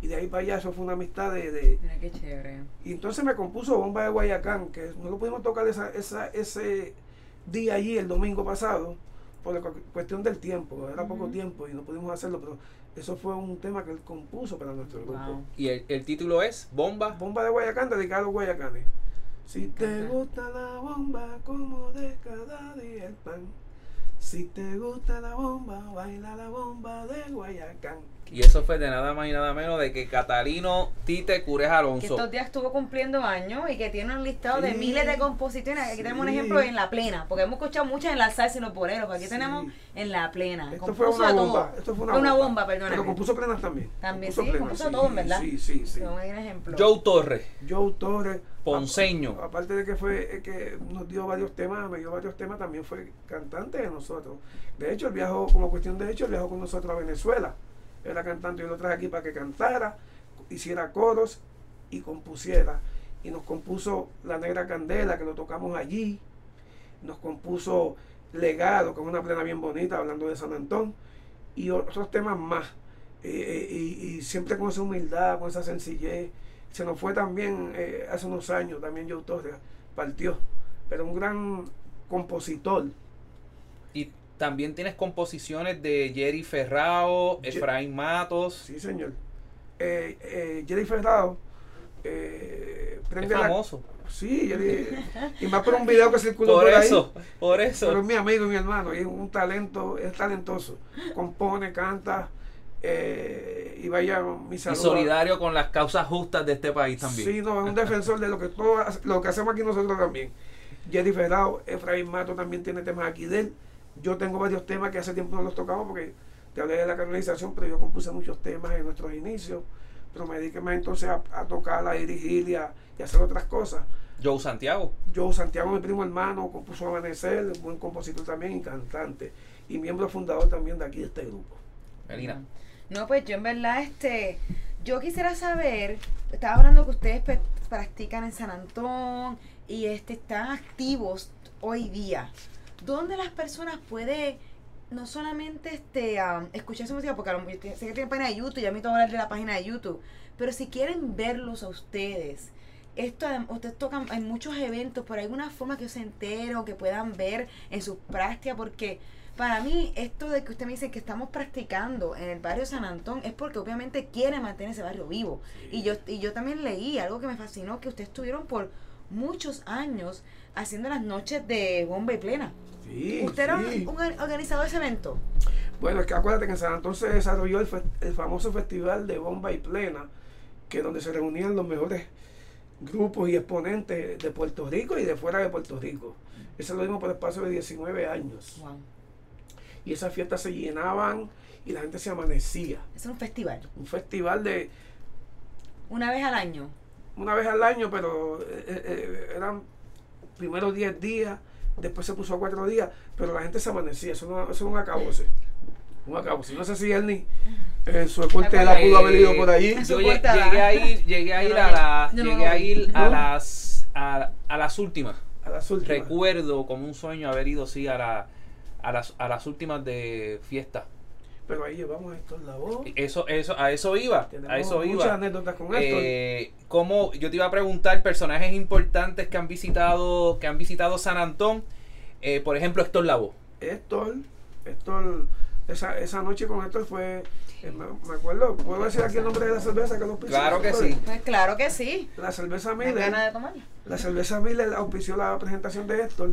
Y de ahí para allá, eso fue una amistad de, de- Mira qué chévere. Y entonces me compuso Bomba de Guayacán, que no lo pudimos tocar esa, esa, ese día allí, el domingo pasado, por la cu- cuestión del tiempo. Era poco tiempo y no pudimos hacerlo, pero eso fue un tema que él compuso para nuestro grupo. Y el, el título es Bomba. Bomba de Guayacán dedicado a los guayacanes. Si te gusta la bomba como de cada día el pan. Si te gusta la bomba, baila la bomba de Guayacán. Y eso fue de nada más y nada menos de que Catalino Tite Cures Que Alonso. estos días estuvo cumpliendo años y que tiene un listado de miles de composiciones. Aquí tenemos un ejemplo en La Plena, porque hemos escuchado muchas en la salsa y los boleros, aquí Sí. tenemos en La Plena. Esto Compuso fue una de todo. bomba. Esto fue una, Fue una bomba. bomba, perdóname. Pero compuso plenas también. También, Compuso sí, plenas, compuso todo, verdad. Sí, sí, sí. Un ejemplo. Joe Torres, Joe Torres. Ponceño. Aparte de que fue eh, que nos dio varios temas, me dio varios temas, también fue cantante de nosotros. De hecho, él viajó, como cuestión de hecho, él viajó con nosotros a Venezuela. Era cantante, yo lo traje aquí para que cantara, hiciera coros y compusiera. Y nos compuso La Negra Candela, que lo tocamos allí. Nos compuso Legado, que es una plena bien bonita, hablando de San Antón. y otros temas más. Eh, eh, y, siempre con esa humildad, con esa sencillez. Se nos fue también eh, hace unos años, también Joe Torres partió, pero un gran compositor. Y también tienes composiciones de Jerry Ferrao, Ye- Efraín Matos. Sí, señor. Eh, eh, Jerry Ferrao eh, Es la- famoso. Sí, Jerry- y más por un video que circuló por, Por ahí. eso, por Pero eso. es mi amigo y mi hermano, y es un talento, es talentoso. Compone, canta, eh, y vaya mi Y saludo. solidario con las causas justas de este país también. Sí, no, es un defensor de lo que todo, lo que hacemos aquí nosotros también. Jerry Ferrao, Efraín Mato también tiene temas aquí de él. Yo tengo varios temas que hace tiempo no los tocamos porque te hablé de la canalización, pero yo compuse muchos temas en nuestros inicios. Pero me dediqué más entonces a, a tocar, a dirigir y a, y a hacer otras cosas. Joe Santiago. Yo, Santiago, mi primo hermano, compuso Amanecer, buen compositor también y cantante. Y miembro fundador también de aquí de este grupo. Melina. No, pues yo en verdad, este, yo quisiera saber, estaba hablando que ustedes pues, practican en San Antón y este, están activos hoy día. ¿Dónde las personas pueden no solamente este, escuchar su música, porque a lo mejor sé que tienen página de YouTube, ya me tengo hablar de la página de YouTube, pero si quieren verlos a ustedes, esto, ustedes tocan en muchos eventos, hay alguna forma que se enteren o que puedan ver en sus prácticas, porque para mí, esto de que usted me dice que estamos practicando en el barrio San Antón es porque obviamente quiere mantener ese barrio vivo. Y yo, y yo también leí algo que me fascinó, que ustedes estuvieron por muchos años haciendo las noches de bomba y plena. Sí, ¿Usted era sí. un, un organizador de ese evento? Bueno, es que acuérdate que en San Antón se desarrolló el, fe- el famoso festival de bomba y plena, que donde se reunían los mejores grupos y exponentes de Puerto Rico y de fuera de Puerto Rico. Eso lo dimos por espacio de 19 años. Wow. Y esas fiestas se llenaban y la gente se amanecía. Es un festival. Un festival de Una vez al año. una vez al año, pero eh, eh, eran primero 10 días, después se puso a 4 días, pero la gente se amanecía. Eso, no, eso es un acabose. Un acabose. No sé si él ni en su corte la pudo haber ido por su Yo llegué a ir, llegué a ir no a la, no llegué a ir a ¿No? las a, a las últimas. A las últimas. Recuerdo como un sueño haber ido sí a la a las, a las últimas de fiesta. Pero ahí llevamos esto en la voz. Eso, eso, a eso iba, Tenemos a eso muchas iba. anécdotas con esto. Eh, ¿cómo- yo te iba a preguntar personajes importantes que han visitado, que han visitado San Antón. Eh, por ejemplo, Héctor Lavoe. Héctor, Héctor, esa, esa noche con Héctor fue, eh, me, me acuerdo, ¿puedo decir aquí el nombre de la cerveza que nos auspició? Claro que sí. Pues claro que sí. La cerveza Miller, de tomarla. la cerveza Miller auspició la presentación de Héctor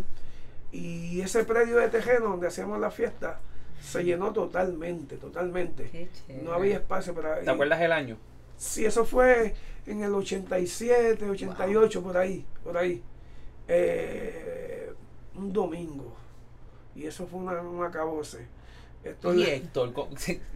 y ese predio de Tejeno donde hacíamos la fiesta se llenó totalmente, totalmente. No había espacio para... ¿Te acuerdas el año? Sí, eso fue en el 87, 88, por ahí, por ahí. Eh, un domingo. Y eso fue una, un acabose. Héctor,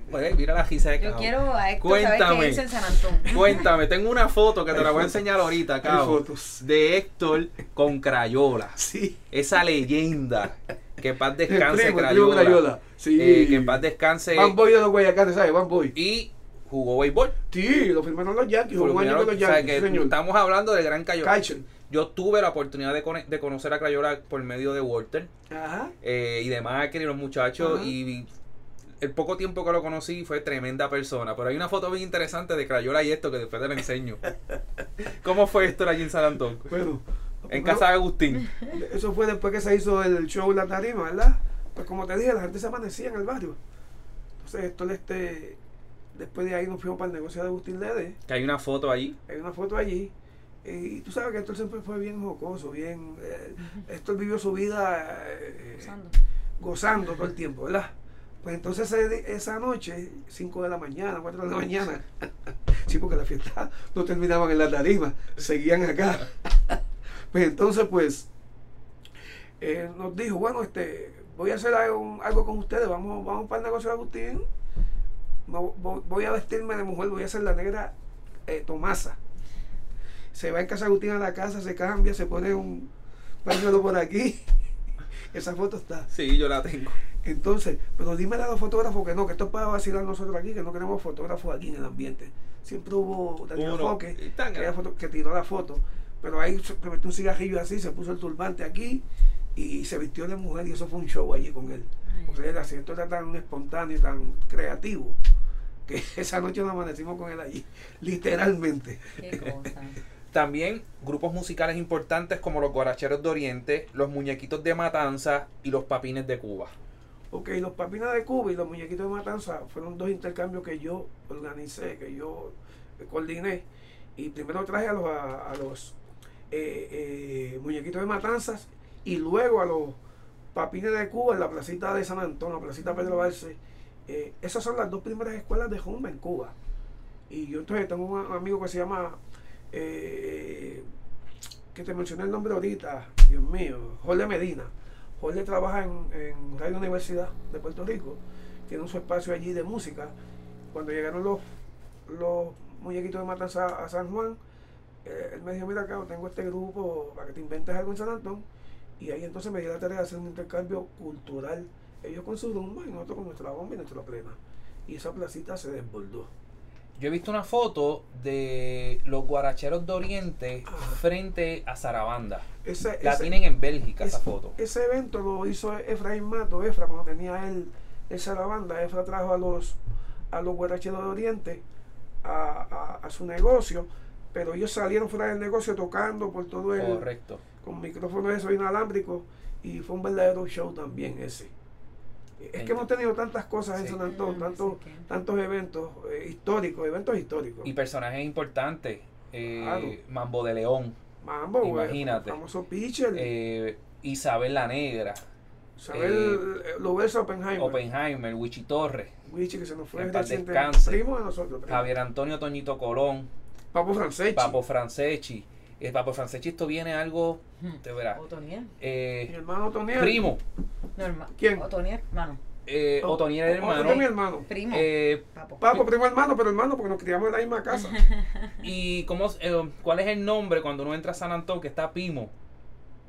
pues, mira la risa de Yo Cabo. quiero a Héctor saber Cuéntame. en San Antón. Cuéntame, tengo una foto que te Hay la voy a enseñar ahorita, Hay Cabo. fotos. De Héctor con Crayola. Sí. Esa leyenda. Que paz descanse primo, Crayola. Crayola. Sí. Eh, que paz descanse. Van Boy de los Guayacanes, ¿sabes? Van Boy. Y jugó béisbol. Sí, lo firmaron los Yankees, jugó un año menos, con los Yankees, señor. estamos hablando del gran Crayola. Kaiser. Yo tuve la oportunidad de, conocer a Crayola por medio de Walter Ajá. eh, y de Macri y los muchachos. Ajá. Y el poco tiempo que lo conocí fue tremenda persona. Pero hay una foto bien interesante de Crayola y esto que después te la enseño. ¿Cómo fue esto allí en San Antón? Bueno. En casa de Agustín. Eso fue después que se hizo el show La Tarima, ¿verdad? Pues como te dije, la gente se amanecía en el barrio. Entonces, esto este, después de ahí nos fuimos para el negocio de Agustín Lede. Que hay una foto allí. Hay una foto allí. eh, Y tú sabes que Héctor siempre fue bien jocoso, bien... Eh, Héctor vivió su vida eh, gozando todo el tiempo, ¿verdad? Pues entonces ese- esa noche, 5 de la mañana, 4 de la mañana, sí, porque la fiesta no terminaban en la tarima, seguían acá. Pues entonces, pues, eh, nos dijo, bueno, este, voy a hacer algo, algo con ustedes, vamos, vamos para el negocio de Agustín, voy a vestirme de mujer, voy a hacer la negra eh, Tomasa. Se va en casa de Agustín a la casa, se cambia, se pone un pañuelo por aquí. Esa foto está. Sí, yo la tengo. Entonces, pero dime a los fotógrafos que no, que esto es para vacilar nosotros aquí, que no queremos fotógrafos aquí en el ambiente. Siempre hubo Daniel Uno. Roque, Y tan que, era grande. foto- que tiró la foto, pero ahí se metió un cigarrillo así, se puso el turbante aquí y se vistió de mujer y eso fue un show allí con él. porque el asiento era tan espontáneo y tan creativo que esa noche nos amanecimos con él allí, literalmente. Qué cosa. También grupos musicales importantes como los Guaracheros de Oriente, los Muñequitos de Matanza y los Papines de Cuba. Ok, los papinas de Cuba y los muñequitos de Matanza fueron dos intercambios que yo organicé, que yo coordiné. Y primero traje a los, a, a los eh, eh, muñequitos de Matanzas y luego a los papines de Cuba en la placita de San Antonio, la placita Pedro Barce. Eh, esas son las dos primeras escuelas de Jumba en Cuba. Y yo entonces tengo un amigo que se llama, eh, que te mencioné el nombre ahorita, Dios mío, Jorge Medina. Jorge trabaja en, en Radio Universidad de Puerto Rico, tiene su espacio allí de música. Cuando llegaron los, los muñequitos de Matanza a San Juan, él me dijo, mira acá, tengo este grupo para que te inventes algo en San Antón. Y ahí entonces me dio la tarea de hacer un intercambio cultural. Ellos con su rumba y nosotros con nuestra bomba y nuestra plena. Y esa placita se desbordó. Yo he visto una foto de los Guaracheros de Oriente frente a Sarabanda. Ese, La ese- tienen en Bélgica esa foto. Ese evento lo hizo Efraín Mato, Efra, cuando tenía él esa la banda. Efra trajo a los a los guaracheros de Oriente a, a- a su negocio, pero ellos salieron fuera del negocio tocando por todo el Correcto. con micrófonos esos inalámbricos y fue un verdadero show también ese. Es que hemos tenido tantas cosas en Sí. San Antón, Mm, tantos, sí tantos eventos eh, históricos, eventos históricos. Y personajes importantes. eh, Claro. Mambo de León, Mambo, imagínate. famoso pitcher, eh, Isabel la Negra, Isabel eh, Lubelsa Oppenheimer, Oppenheimer, Wichi Torres, Wichi, que se nos fue reciente, descanse. primo de nosotros, primo. Javier Antonio Toñito Colón, Papo Franceschi. Papo Franceschi. El Papo Franceschi esto viene algo, te verás. Otoniel. Mi Eh, hermano Toniel. primo. ¿Quién? Otoniel, hermano. eh, Oh, Otoniel el Otro hermano. mi hermano. Primo. Eh, Papo. Papo, primo hermano, pero hermano porque nos criamos en la misma casa. ¿Y cómo, eh, cuál es el nombre cuando uno entra a San Antón? Que está Pimo,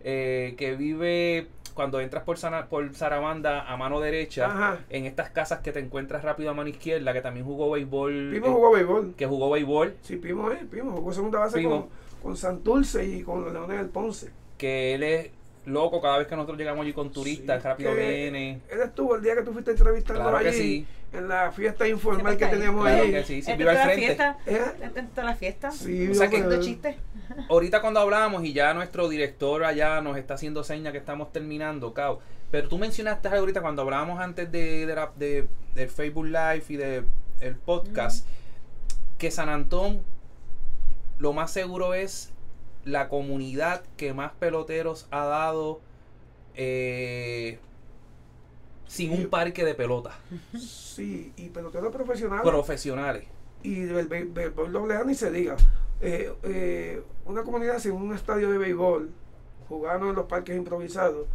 eh, que vive cuando entras por, Sana- por Sarabanda a mano derecha, Ajá. en estas casas que te encuentras rápido a mano izquierda, que también jugó béisbol. Primo eh, jugó béisbol. Que jugó béisbol, Sí, Primo es, Primo jugó segunda base Primo. con, con Santurce y con los Leones del Ponce. que él es loco cada vez que nosotros llegamos allí con turistas, Sí, rápido que viene. Él estuvo el día que tú fuiste entrevistando Claro que allí, sí. En la fiesta informal que ahí. teníamos Claro allí. que sí, ¿Está siempre en iba al toda la frente. fiesta? ¿Eh? ¿Está en toda la fiesta? Sí, O sea que- chistes. Ahorita cuando hablamos y ya nuestro director allá nos está haciendo señas que estamos terminando, Cao. Pero tú mencionaste algo ahorita cuando hablábamos antes de, de la- de- del Facebook Live y de el podcast, que San Antón lo más seguro es la comunidad que más peloteros ha dado eh, sin un parque de pelota Sí, y peloteros profesionales. profesionales. y del béisbol doble A ni se diga. Eh, eh, una comunidad sin un estadio de béisbol, jugando en los parques improvisados,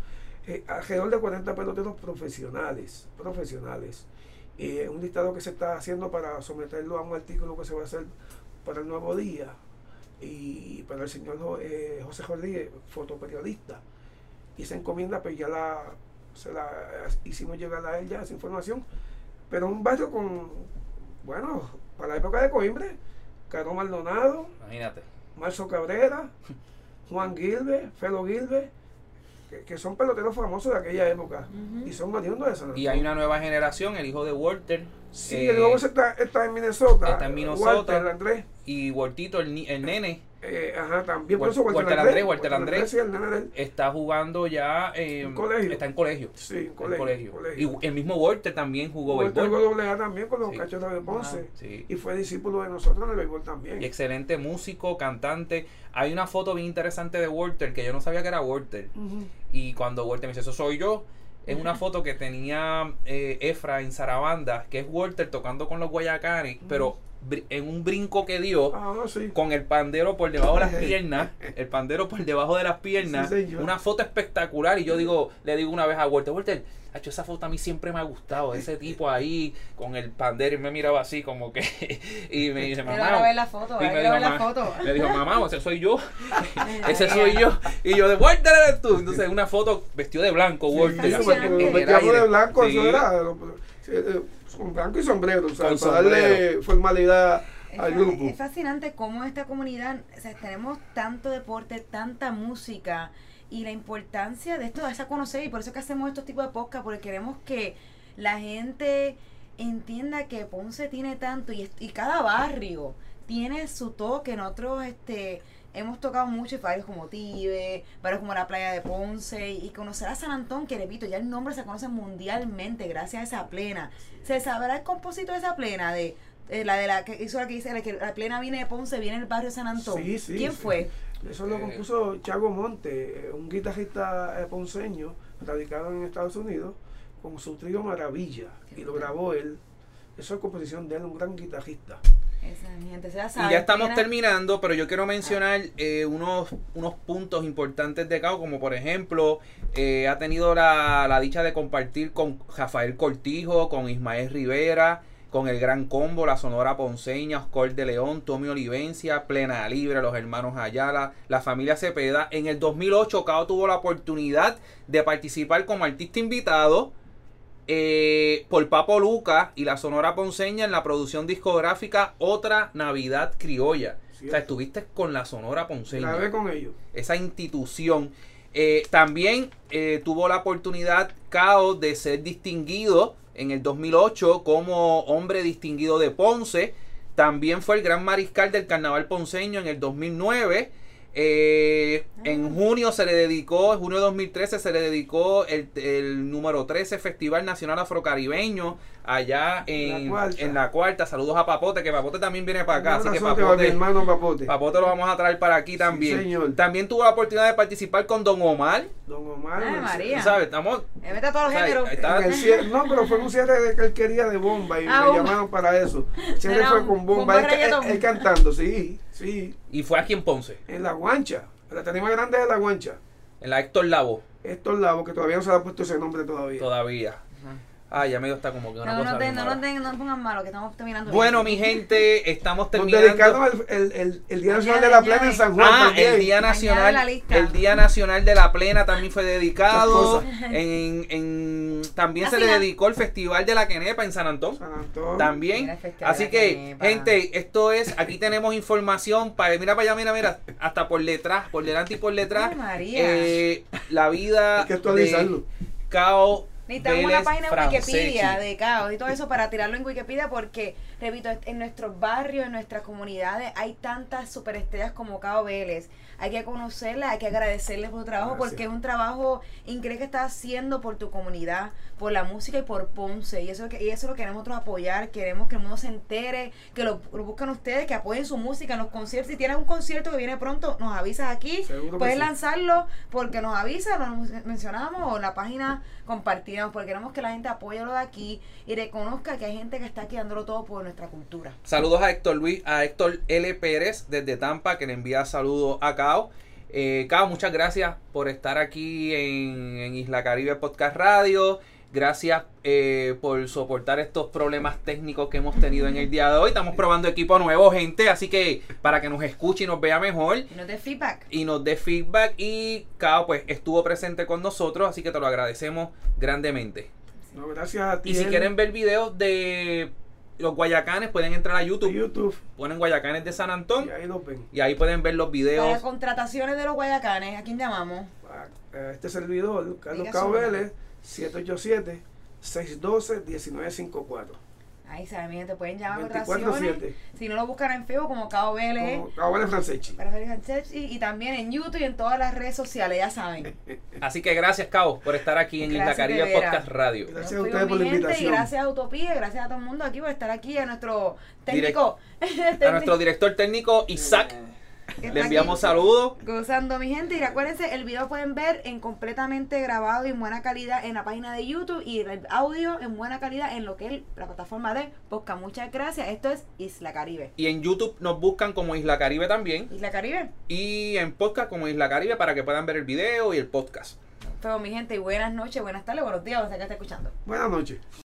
eh, alrededor de 40 peloteros profesionales, profesionales. Eh, un listado que se está haciendo para someterlo a un artículo que se va a hacer para el nuevo día y para el señor eh, José Rodríguez, fotoperiodista. Y esa encomienda pues ya la, se la hicimos llegar a él ya esa información. Pero un barrio con, bueno, para la época de Coimbre, Caro Maldonado, Imagínate. Marzo Cabrera, Juan Gilbert, Felo Gilbert, que, que son peloteros famosos de aquella época y son oriundos de San Y Antonio. hay una nueva generación, el hijo de Walter. Sí, eh, el nuevo está, está en Minnesota. está en Minnesota. Walter Andrés. y Waltito, el, ni- el nene, eh, ajá, también por eso Walter, Walter Andrés. Walter Andrés. está jugando ya eh, En colegio. está en colegio. Sí, en colegio. colegio. colegio. Y el mismo Walter también jugó Walter béisbol. A también con los Sí. cachorros de Ponce. Sí. Y fue discípulo de nosotros en el béisbol también. Y excelente músico, cantante. Hay una foto bien interesante de Walter que yo no sabía que era Walter. Y cuando Walter me dice, eso soy yo, es una foto que tenía eh, Efra en Sarabanda, que es Walter tocando con los Guayacanes, pero en un brinco que dio, Ah, sí. con el pandero por debajo de las piernas, el pandero por debajo de las piernas, Sí, una foto espectacular y yo digo, le digo una vez a Walter, Walter, hacho, esa foto a mí siempre me ha gustado, ese tipo ahí con el pandero y me miraba así como que y me dice, mamá, ver la foto, y me dijo, ver la foto. me dijo, mamá, ese soy yo, ese soy yo, y yo de Walter eres tú, entonces una foto vestido de blanco, Walter, Sí, así, en el aire. de blanco, Sí. eso era eh, con blanco y sombrero, o sea, para darle formalidad Es, al grupo. es fascinante cómo esta comunidad, o sea, tenemos tanto deporte, tanta música y la importancia de esto, darse a conocer, y por eso es que hacemos estos tipos de podcast, porque queremos que la gente entienda que Ponce tiene tanto y, y cada barrio tiene su toque. Nosotros este, hemos tocado mucho en barrios como Tibe, barrios como la playa de Ponce y conocer a San Antón, que repito, ya el nombre se conoce mundialmente gracias a esa plena. ¿Se sabrá el compositor de esa plena? De, eh, la de la que hizo la que dice la que la plena viene de Ponce, viene del barrio de San Antón. Sí, sí, ¿Quién sí. fue? Eso lo Eh, compuso Chago Monte, eh, un guitarrista ponceño radicado en Estados Unidos, con su trío Maravilla. Qué Y lo grabó él. Eso es composición de él, un gran guitarrista. Esa mi gente, se la Y ya estamos terminando, pero yo quiero mencionar eh, unos, unos puntos importantes de Cao, como por ejemplo, eh, ha tenido la, la dicha de compartir con Rafael Cortijo, con Ismael Rivera, con el Gran Combo, la Sonora Ponceña, Oscar de León, Tommy Olivencia, Plena Libre, los hermanos Ayala, la familia Cepeda. En el 2008, Cao tuvo la oportunidad de participar como artista invitado eh, por Papo Luca y la Sonora Ponceña en la producción discográfica Otra Navidad Criolla. Sí, o sea, estuviste con la Sonora Ponceña, Grabé con ellos. esa institución. Eh, también eh, tuvo la oportunidad, Cao, de ser distinguido en el 2008 como hombre distinguido de Ponce. También fue el gran mariscal del carnaval ponceño en el 2009. Eh, en junio se le dedicó, en junio de 2013 se le dedicó el, el número 13 Festival Nacional Afrocaribeño allá en La cuarta. en la cuarta. Saludos a Papote, que Papote también viene para acá. Así que a mi Papote, hermano Papote. Papote lo vamos a traer para aquí también. señor. También tuvo la oportunidad de participar con Don Omar. Don Omar. Ay, María. Sabes, estamos. Vete a todos los géneros. no, pero fue un cierre de que él quería de bomba y Ah, me llamaron para eso. El cierre Era fue con bomba bomba. Él, él- reggaetón. él cantando, sí, sí. Y fue aquí en Ponce, En la guancha. La tarima grande de la guancha. en la Héctor Lavo, Estos Lavo, que todavía no se le ha puesto ese nombre todavía. todavía. Ah, ya medio está como que una No, cosa no, te, no, no, te- no te pongan malo, que estamos terminando. Bueno, bien. mi gente, estamos Nos terminando. dedicamos el, el, el, el Día Nacional Añade, de la añade. Plena en San Juan Ah, también. el Día Nacional, el Día Nacional de la Plena también fue dedicado. En, en- también se le dedicó el Festival de la Quenepa en San Antón. San Antonio. También. Así que, gente, esto es, aquí tenemos información para, mira para allá, mira, mira, hasta por detrás, por delante y por detrás. Ay, María. eh, la vida Hay que actualizarlo. de Cao Necesitamos una página en. Wikipedia de caos y todo eso para tirarlo en Wikipedia porque, repito, en nuestros barrios, en nuestras comunidades hay tantas superestrellas como Cao Vélez. Hay que conocerla, hay que agradecerle por su trabajo Gracias. porque es un trabajo increíble que está haciendo por tu comunidad, por la música y por Ponce. Y eso, y eso lo queremos nosotros apoyar, queremos que el mundo se entere, que lo, lo busquen ustedes, que apoyen su música en los conciertos. Si tienes un concierto que viene pronto, nos avisas aquí. Seguro Puedes sí. lanzarlo porque nos avisa, lo mencionamos o en la página porque queremos que la gente apoye lo de aquí y reconozca que hay gente que está aquí dándolo todo por nuestra cultura. Saludos a Héctor Luis, a Héctor L. Pérez desde Tampa, que le envía saludos a Cao. Eh, Cao, muchas gracias por estar aquí en Isla Caribe Podcast Radio. Gracias eh, por soportar estos problemas técnicos que hemos tenido en el día de hoy. Estamos probando equipo nuevo, gente, así que para que nos escuche y nos vea mejor Y no te feedback. y nos dé feedback. Y Cao, pues estuvo presente con nosotros, así que te lo agradecemos grandemente. No, gracias a ti. Y si quieren ver videos de los Guayacanes, pueden entrar a YouTube YouTube. ponen Guayacanes de San Antón Y ahí los ven. y ahí pueden ver los Para videos. contrataciones de los guayacanes, ¿a quién llamamos? A- Este servidor, Carlos Cao Vélez, 787-612-1954. Ahí saben, mi gente, pueden llamar a contrataciones. 24-7. Si no lo buscan en Facebook como Cao Vélez, Como Félix Sánchez, y, y también en YouTube y en todas las redes sociales, ya saben. Así que gracias, Cabo, por estar aquí en veras. Podcast Radio. Gracias Nos a ustedes por la mi gente, invitación. Y gracias a Utopía, gracias a todo el mundo aquí por estar aquí, a nuestro técnico. A nuestro director técnico Isaac le está enviamos saludos. Gozando mi gente y recuérdense el video pueden ver en completamente grabado y en buena calidad en la página de YouTube y el audio en buena calidad en lo que es la plataforma de Podcast. Muchas gracias. Esto es Isla Caribe. Y en YouTube nos buscan como Isla Caribe también. Isla Caribe. Y en podcast como Isla Caribe para que puedan ver el video y el podcast. Pero mi gente, y buenas noches, buenas tardes, buenos días, donde sea que esté escuchando. Buenas noches.